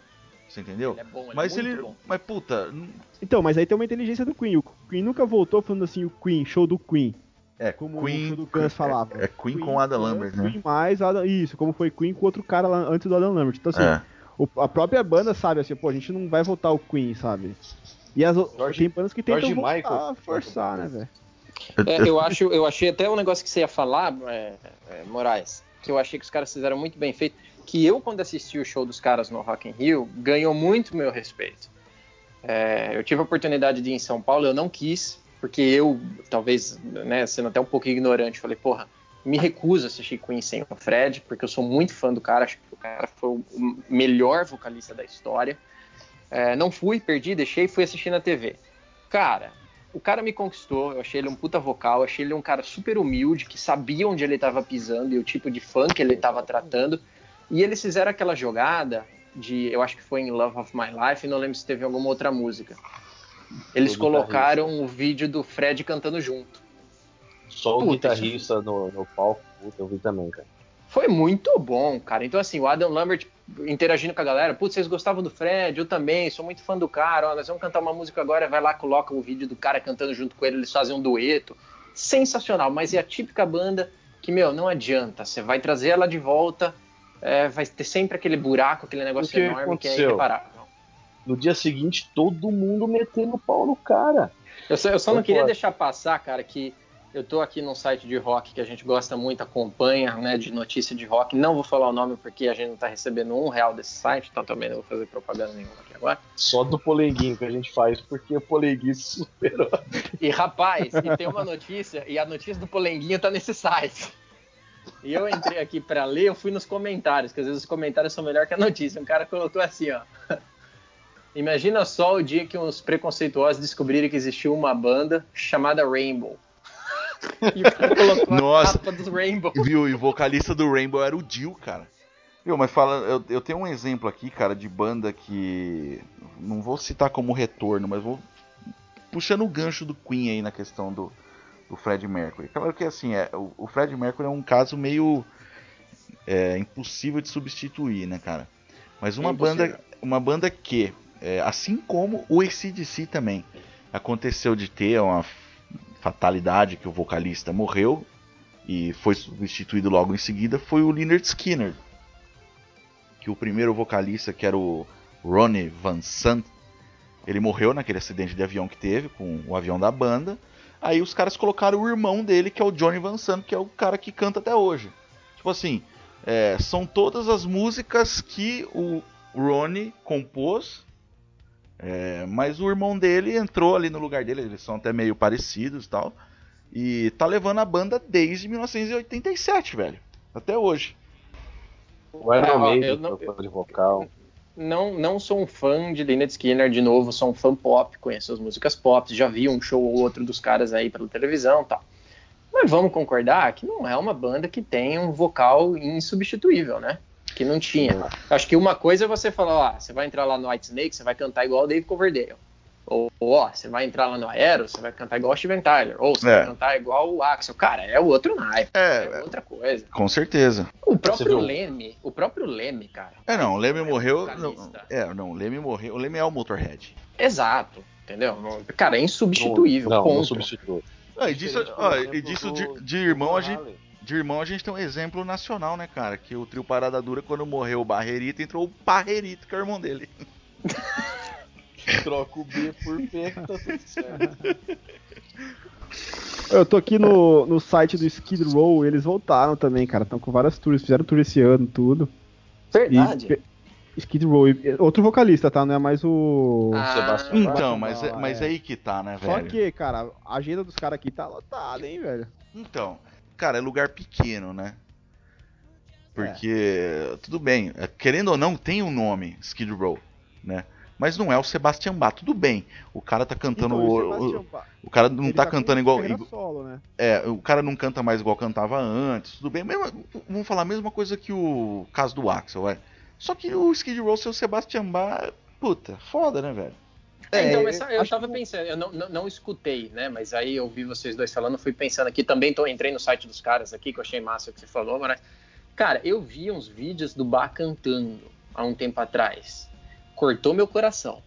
Você entendeu? Ele é bom, ele Mas é muito ele. bom. Mas puta. Então, mas aí tem uma inteligência do Queen. O Queen nunca voltou falando assim, o Queen, show do Queen. É, Como Queen. o show do Guns falava. É, é Queen, com Adam Guns, Lambert, né? Queen mais Adam, isso, como foi Queen com outro cara lá antes do Adam Lambert. Então assim, É. o- a própria banda sabe assim, pô, a gente não vai voltar o Queen, sabe? E as tem bandas que tentam voltar, Michael. forçar, né, velho? É, eu acho, eu achei até um negócio que você ia falar, é, é, Moraes, que eu achei que os caras fizeram muito bem feito, que eu quando assisti o show dos caras no Rock in Rio, ganhou muito meu respeito. É, eu tive a oportunidade de ir em São Paulo, eu não quis, porque eu, talvez, né, sendo até um pouco ignorante, falei, porra, me recuso a assistir Queen sem o Fred, porque eu sou muito fã do cara, acho que o cara foi o melhor vocalista da história. É, não fui, perdi, deixei, fui assistir na TV. Cara, o cara me conquistou, eu achei ele um puta vocal, achei ele um cara super humilde, que sabia onde ele tava pisando e o tipo de fã que ele tava tratando. E eles fizeram aquela jogada de, eu acho que foi em Love of My Life, não lembro se teve alguma outra música. Eles colocaram o vídeo do Fred cantando junto. Só o Puta, guitarrista no, no palco, puta, eu vi também, cara. Foi muito bom, cara. Então, assim, o Adam Lambert interagindo com a galera, putz, vocês gostavam do Fred? Eu também, sou muito fã do cara. Ó, nós vamos cantar uma música agora, vai lá, coloca o vídeo do cara cantando junto com ele, eles fazem um dueto. Sensacional, mas é a típica banda que, meu, não adianta. Você vai trazer ela de volta, é, vai ter sempre aquele buraco, aquele negócio que enorme que é aconteceu? irreparável. No dia seguinte, todo mundo metendo pau no cara. Eu só, eu só não queria deixar passar, cara, que eu tô aqui num site de rock que a gente gosta muito, acompanha, né, de notícia de rock. Não vou falar o nome porque a gente não tá recebendo um real desse site, então também não vou fazer propaganda nenhuma aqui agora. Só do polenguinho que a gente faz, porque o polenguinho se superou. E rapaz, e tem uma notícia, e a notícia do Polenguinho tá nesse site. E eu entrei aqui pra ler, eu fui nos comentários, que às vezes os comentários são melhor que a notícia. Um cara colocou assim, ó. Imagina só o dia que uns preconceituosos descobrirem que existiu uma banda chamada Rainbow. E o cara colocou Nossa. a capa dos Rainbow. Viu? E o vocalista do Rainbow era o Dio, cara. Viu, mas fala, eu, eu tenho um exemplo aqui, cara, de banda que. Não vou citar como retorno, mas vou. Puxando o gancho do Queen aí na questão do, do Fred Mercury. Claro que assim, é, o, o Fred Mercury é um caso meio. É, impossível de substituir, né, cara? Mas uma Impossível. banda. Uma banda que, é, assim como o ACDC também, aconteceu de ter uma fatalidade que o vocalista morreu e foi substituído logo em seguida foi o Leonard Skinner. Que o primeiro vocalista, que era o Ronnie Van Sant, ele morreu naquele acidente de avião que teve com o avião da banda. Aí os caras colocaram o irmão dele, que é o Johnny Van Sant, que é o cara que canta até hoje. Tipo assim, é, são todas as músicas que o Ronnie compôs, é, mas o irmão dele entrou ali no lugar dele, eles são até meio parecidos e tal. E tá levando a banda desde 1987, velho. Até hoje. O É, Iron eu Maiden, de vocal. Não, não sou um fã de Leonard Skinner, de novo, sou um fã pop, conheço as músicas pop, já vi um show ou outro dos caras aí pela televisão e tal. Mas vamos concordar que não é uma banda que tem um vocal insubstituível, né? Que não tinha. Acho que uma coisa é você falar, ó, você vai entrar lá no White Snake, você vai cantar igual o Dave Coverdale. Ou, ou, ó, você vai entrar lá no Aero, você vai cantar igual o Steven Tyler. Ou você É. vai cantar igual o Axel. Cara, é outro naipe, é, É, outra coisa. com certeza. O próprio? Leme, o próprio Leme, cara. É, não, o Leme É morreu. Não, é, não, o Leme morreu. O Leme é o Motorhead. Exato, entendeu? Cara, é insubstituível, Não, não, não substitui. Ah, e disso, exemplo, e disso de, de irmão a gente. De irmão a gente tem um exemplo nacional, né, cara? Que o trio Parada Dura, quando morreu o Barrerito, entrou o Parrerito, que é o irmão dele. Troca o B por P, tá tudo certo. Eu tô aqui no, no site do Skid Row, eles voltaram também, cara. Estão com várias tours, fizeram tour esse ano, tudo. Verdade. E- Skid Row, e- outro vocalista, tá? Não é mais o. Ah, Sebastião. Então, mas, é, Ah, mas é. aí que tá, né, Só velho? que, cara, a agenda dos caras aqui tá lotada, hein, velho? Então, cara, é lugar pequeno, né? Porque, tudo bem, é, querendo ou não, tem um nome, Skid Row, né? Mas não é o Sebastian Bach, tudo bem. O cara tá cantando. Então, o, o o, cara não tá com cantando igual. solo, né? É, o cara não canta mais igual cantava antes, tudo bem. Mesma- vamos falar a mesma coisa que o caso do Axel, vai. Só que o Skid Row, seu Sebastian Bach, puta, foda, né, velho? É, então, É, mas eu eu acho tava que- pensando, eu não, não, não escutei, né? Mas aí eu vi vocês dois falando, fui pensando aqui, também tô, entrei no site dos caras aqui, que eu achei massa o que você falou, mas. Cara, eu vi uns vídeos do Bach cantando há um tempo atrás. Cortou meu coração.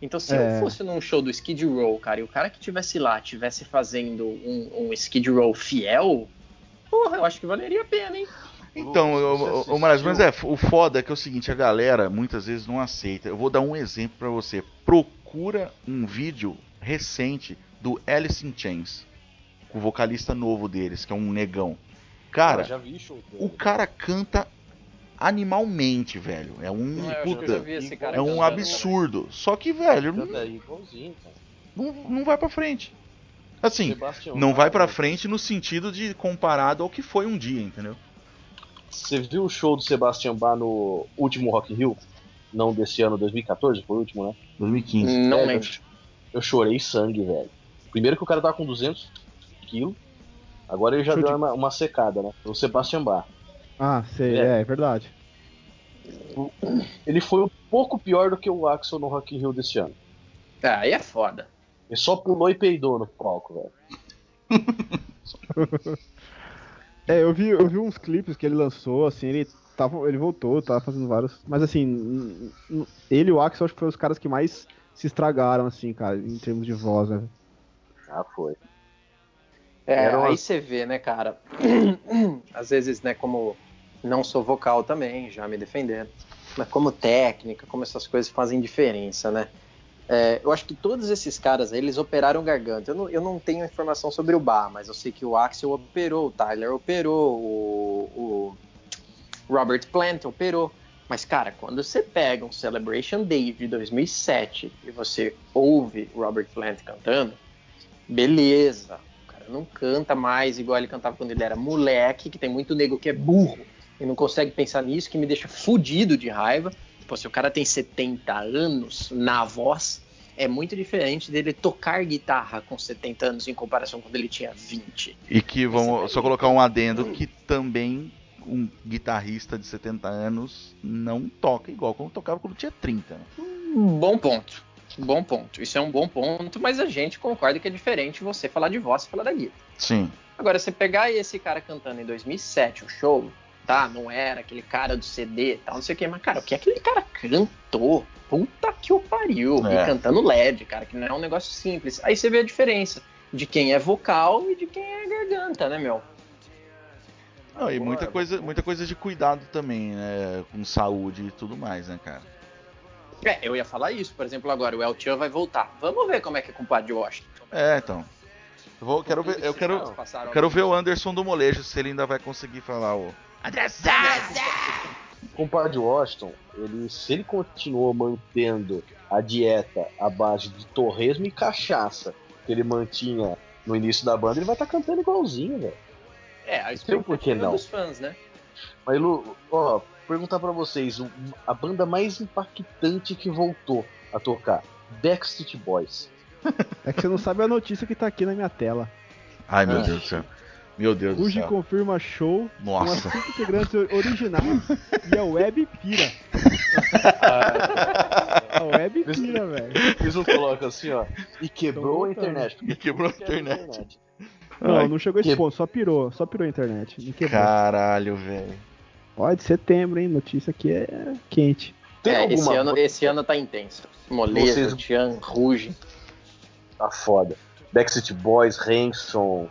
Então, se É. eu fosse num show do Skid Row, cara, e o cara que tivesse lá tivesse fazendo um, um Skid Row fiel, porra, eu acho que valeria a pena, hein? Então, o, o, mas é, o foda é que é o seguinte, a galera muitas vezes não aceita. Eu vou dar um exemplo pra você. Procura um vídeo recente do Alice in Chains, com o vocalista novo deles, que é um negão. Cara, o cara canta animalmente, velho. É um É, puta, é um absurdo. Só que, velho, não, não, vai pra frente. Assim, Sebastião não vai pra né? frente no sentido de comparado ao que foi um dia, entendeu? Você viu o show do Sebastião Bach no último Rock in Rio? Não desse ano, 2014, foi o último, né? 2015. Não Velho, lembro. Eu chorei sangue, velho. Primeiro que o cara tava com 200 quilos, agora ele já Show deu de- uma, uma secada, né? O Sebastian Bach. Ah, sei, É. é, é verdade. Ele foi um pouco pior do que o Axel no Rock in Rio desse ano. Ah, aí é foda. Ele só pulou e peidou no palco, velho. É, eu vi, eu vi uns clipes que ele lançou, assim, ele tava, ele voltou, tava fazendo vários, mas assim, ele e o Axel acho que foram os caras que mais se estragaram, assim, cara, em termos de voz, né? Ah, foi. É, Era uma- aí você vê, né, cara? Às vezes, né, como não sou vocal também, já me defendendo, mas como técnica, como essas coisas fazem diferença, né? É, eu acho que todos esses caras, aí, eles operaram garganta. Eu não, eu não tenho informação sobre o Bar, mas eu sei que o Axel operou, o Tyler operou, o, o Robert Plant operou. Mas, cara, quando você pega um Celebration Day de 2007 e você ouve Robert Plant cantando, beleza. O cara não canta mais igual ele cantava quando ele era moleque, que tem muito nego que é burro e não consegue pensar nisso, que me deixa fudido de raiva. Pô, se o cara tem 70 anos na voz, é muito diferente dele tocar guitarra com 70 anos em comparação quando ele tinha 20. E que vamos daí. só colocar um adendo que também um guitarrista de 70 anos não toca igual como tocava quando tinha 30. né? Bom ponto. Bom ponto. Isso é um bom ponto, mas a gente concorda que é diferente você falar de voz e falar da guitarra. Sim. Agora, você pegar esse cara cantando em 2007 o show, tá? Não era aquele cara do CD e tal, não sei o que, mas, cara, o que aquele cara cantou? Puta que o pariu. É. E cantando LED, cara, que não é um negócio simples. Aí você vê a diferença de quem é vocal e de quem é garganta, né, meu? Não, e muita coisa, muita coisa de cuidado também, né? Com saúde e tudo mais, né, cara? É, eu ia falar isso, por exemplo, agora o El Chan vai voltar. Vamos ver como é que é com o Padre Washington. É, então. Eu, vou, quero ver, eu quero, eu quero ver o Anderson do Molejo se ele ainda vai conseguir falar o. O compadre Washington, ele, se ele continuou mantendo a dieta à base de torresmo e cachaça que ele mantinha no início da banda, ele vai estar cantando igualzinho, velho. É, a Então, por que expectativa não? dos fãs, né? Mas, Lu, ó, perguntar pra vocês, a banda mais impactante que voltou a tocar, Backstreet Boys. É que você não sabe a notícia que tá aqui na minha tela. Ai, meu Ah. Deus do céu. Meu Deus do Fuji céu. confirma show com as Nossa. cinco integrantes originais e a Web pira. A Web pira, velho. Eles não colocam assim, ó, e quebrou a internet. E quebrou a internet. Não, Ai, não chegou a esse que- ponto, só pirou, só pirou a internet. Caralho, velho. Ó, de setembro, hein? Notícia aqui é quente. Tem É, esse, alguma ano, banda- esse ano tá intenso. Molejo, Vocês- Tian, Ruge, Tá foda. Backstreet Boys, Hanson.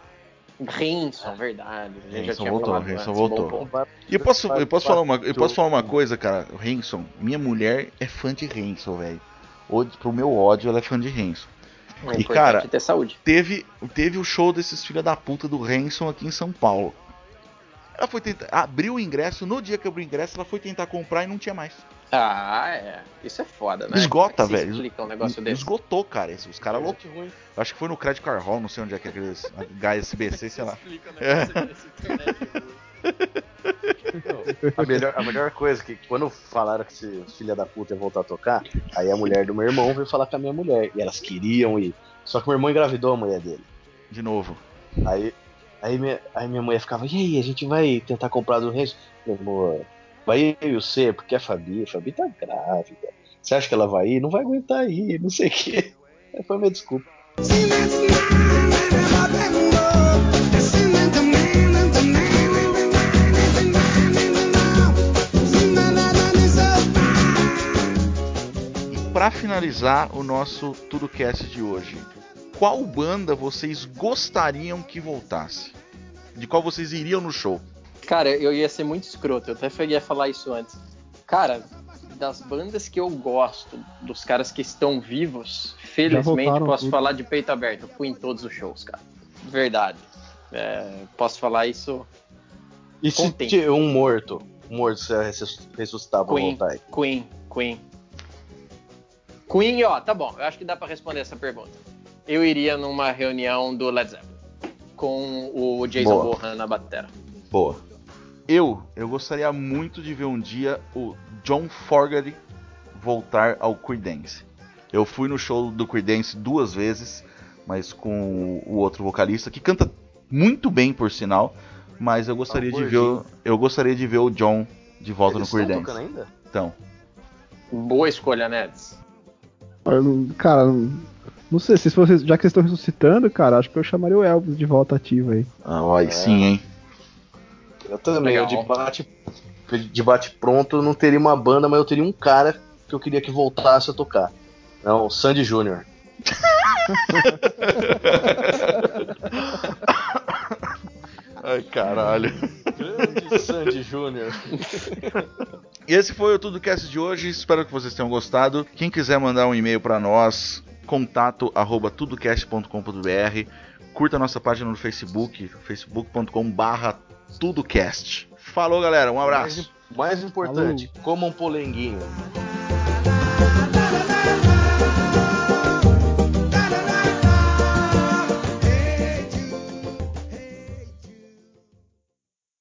Rinson, verdade. Hanson voltou, Hanson voltou. E eu posso, eu posso falar uma, eu posso falar uma coisa, cara. Hanson, minha mulher é fã de Hanson, velho. Pro meu ódio, ela é fã de Hanson. O E, cara, é ter saúde. Teve, teve o show desses filha da puta do Hanson aqui em São Paulo. Ela foi tentar. Abriu o ingresso, no dia que abriu o ingresso, ela foi tentar comprar e não tinha mais. Ah, é. Isso é foda, né? Esgota, Como é velho. explica um negócio desse. Esgotou, cara. Esse- Os caras loucos. Que ruim. Acho que foi no Credit Card Hall, não sei onde é que é aqueles HSBC, sei lá. Explica o É. negócio desse internet. A melhor, a melhor coisa é que quando falaram que esse filha da puta ia voltar a tocar, aí a mulher do meu irmão veio falar com a minha mulher. E elas queriam ir. Só que meu irmão engravidou a mulher dele. De novo. Aí, aí, minha, aí minha mulher ficava, e aí, a gente vai tentar comprar do Renzo? Meu amor, vai eu e você, porque a Fabi, a Fabi tá grávida. Você acha que ela vai ir? Não vai aguentar ir, não sei o quê. Aí foi minha desculpa. E pra finalizar o nosso TudoCast de hoje, qual banda vocês gostariam que voltasse? De qual vocês iriam no show? Cara, eu ia ser muito escroto, eu até cheguei a falar isso antes. Cara, das bandas que eu gosto, dos caras que estão vivos, felizmente posso tudo. falar de peito aberto. Fui em todos os shows, cara. Verdade. É, posso falar isso. E se um morto, um morto ressus- ressuscitar pra Queen, voltar aí? Queen, Queen. Queen, ó, tá bom, eu acho que dá pra responder essa pergunta. Eu iria numa reunião do Led Zeppelin com o Jason Boa. Bohan na batera. Boa. Eu, eu gostaria muito de ver um dia o John Fogerty voltar ao Creedence. Eu fui no show do Creedence duas vezes, mas com o outro vocalista que canta muito bem, por sinal. Mas eu gostaria Ah, de ver, o, eu gostaria de ver o John de volta Eles no estão Creedence. tocando ainda? Então, Boa escolha, Neds. Cara, não- sei se vocês, já que vocês estão ressuscitando, cara, acho que eu chamaria o Elvis de volta ativo aí. ah, aí sim, hein? Eu também, Legal. eu de bate, de bate pronto eu não teria uma banda, mas eu teria um cara que eu queria que voltasse a tocar. Não, o Sandy Júnior. Ai, caralho. Grande Sandy Júnior. E esse foi o TudoCast de hoje. Espero que vocês tenham gostado. Quem quiser mandar um e-mail para nós, contato arroba tudocast.com.br. Curta nossa página no Facebook, facebook.com barra tudocast. Falou, galera. Um abraço. Mais importante, comam polenguinho.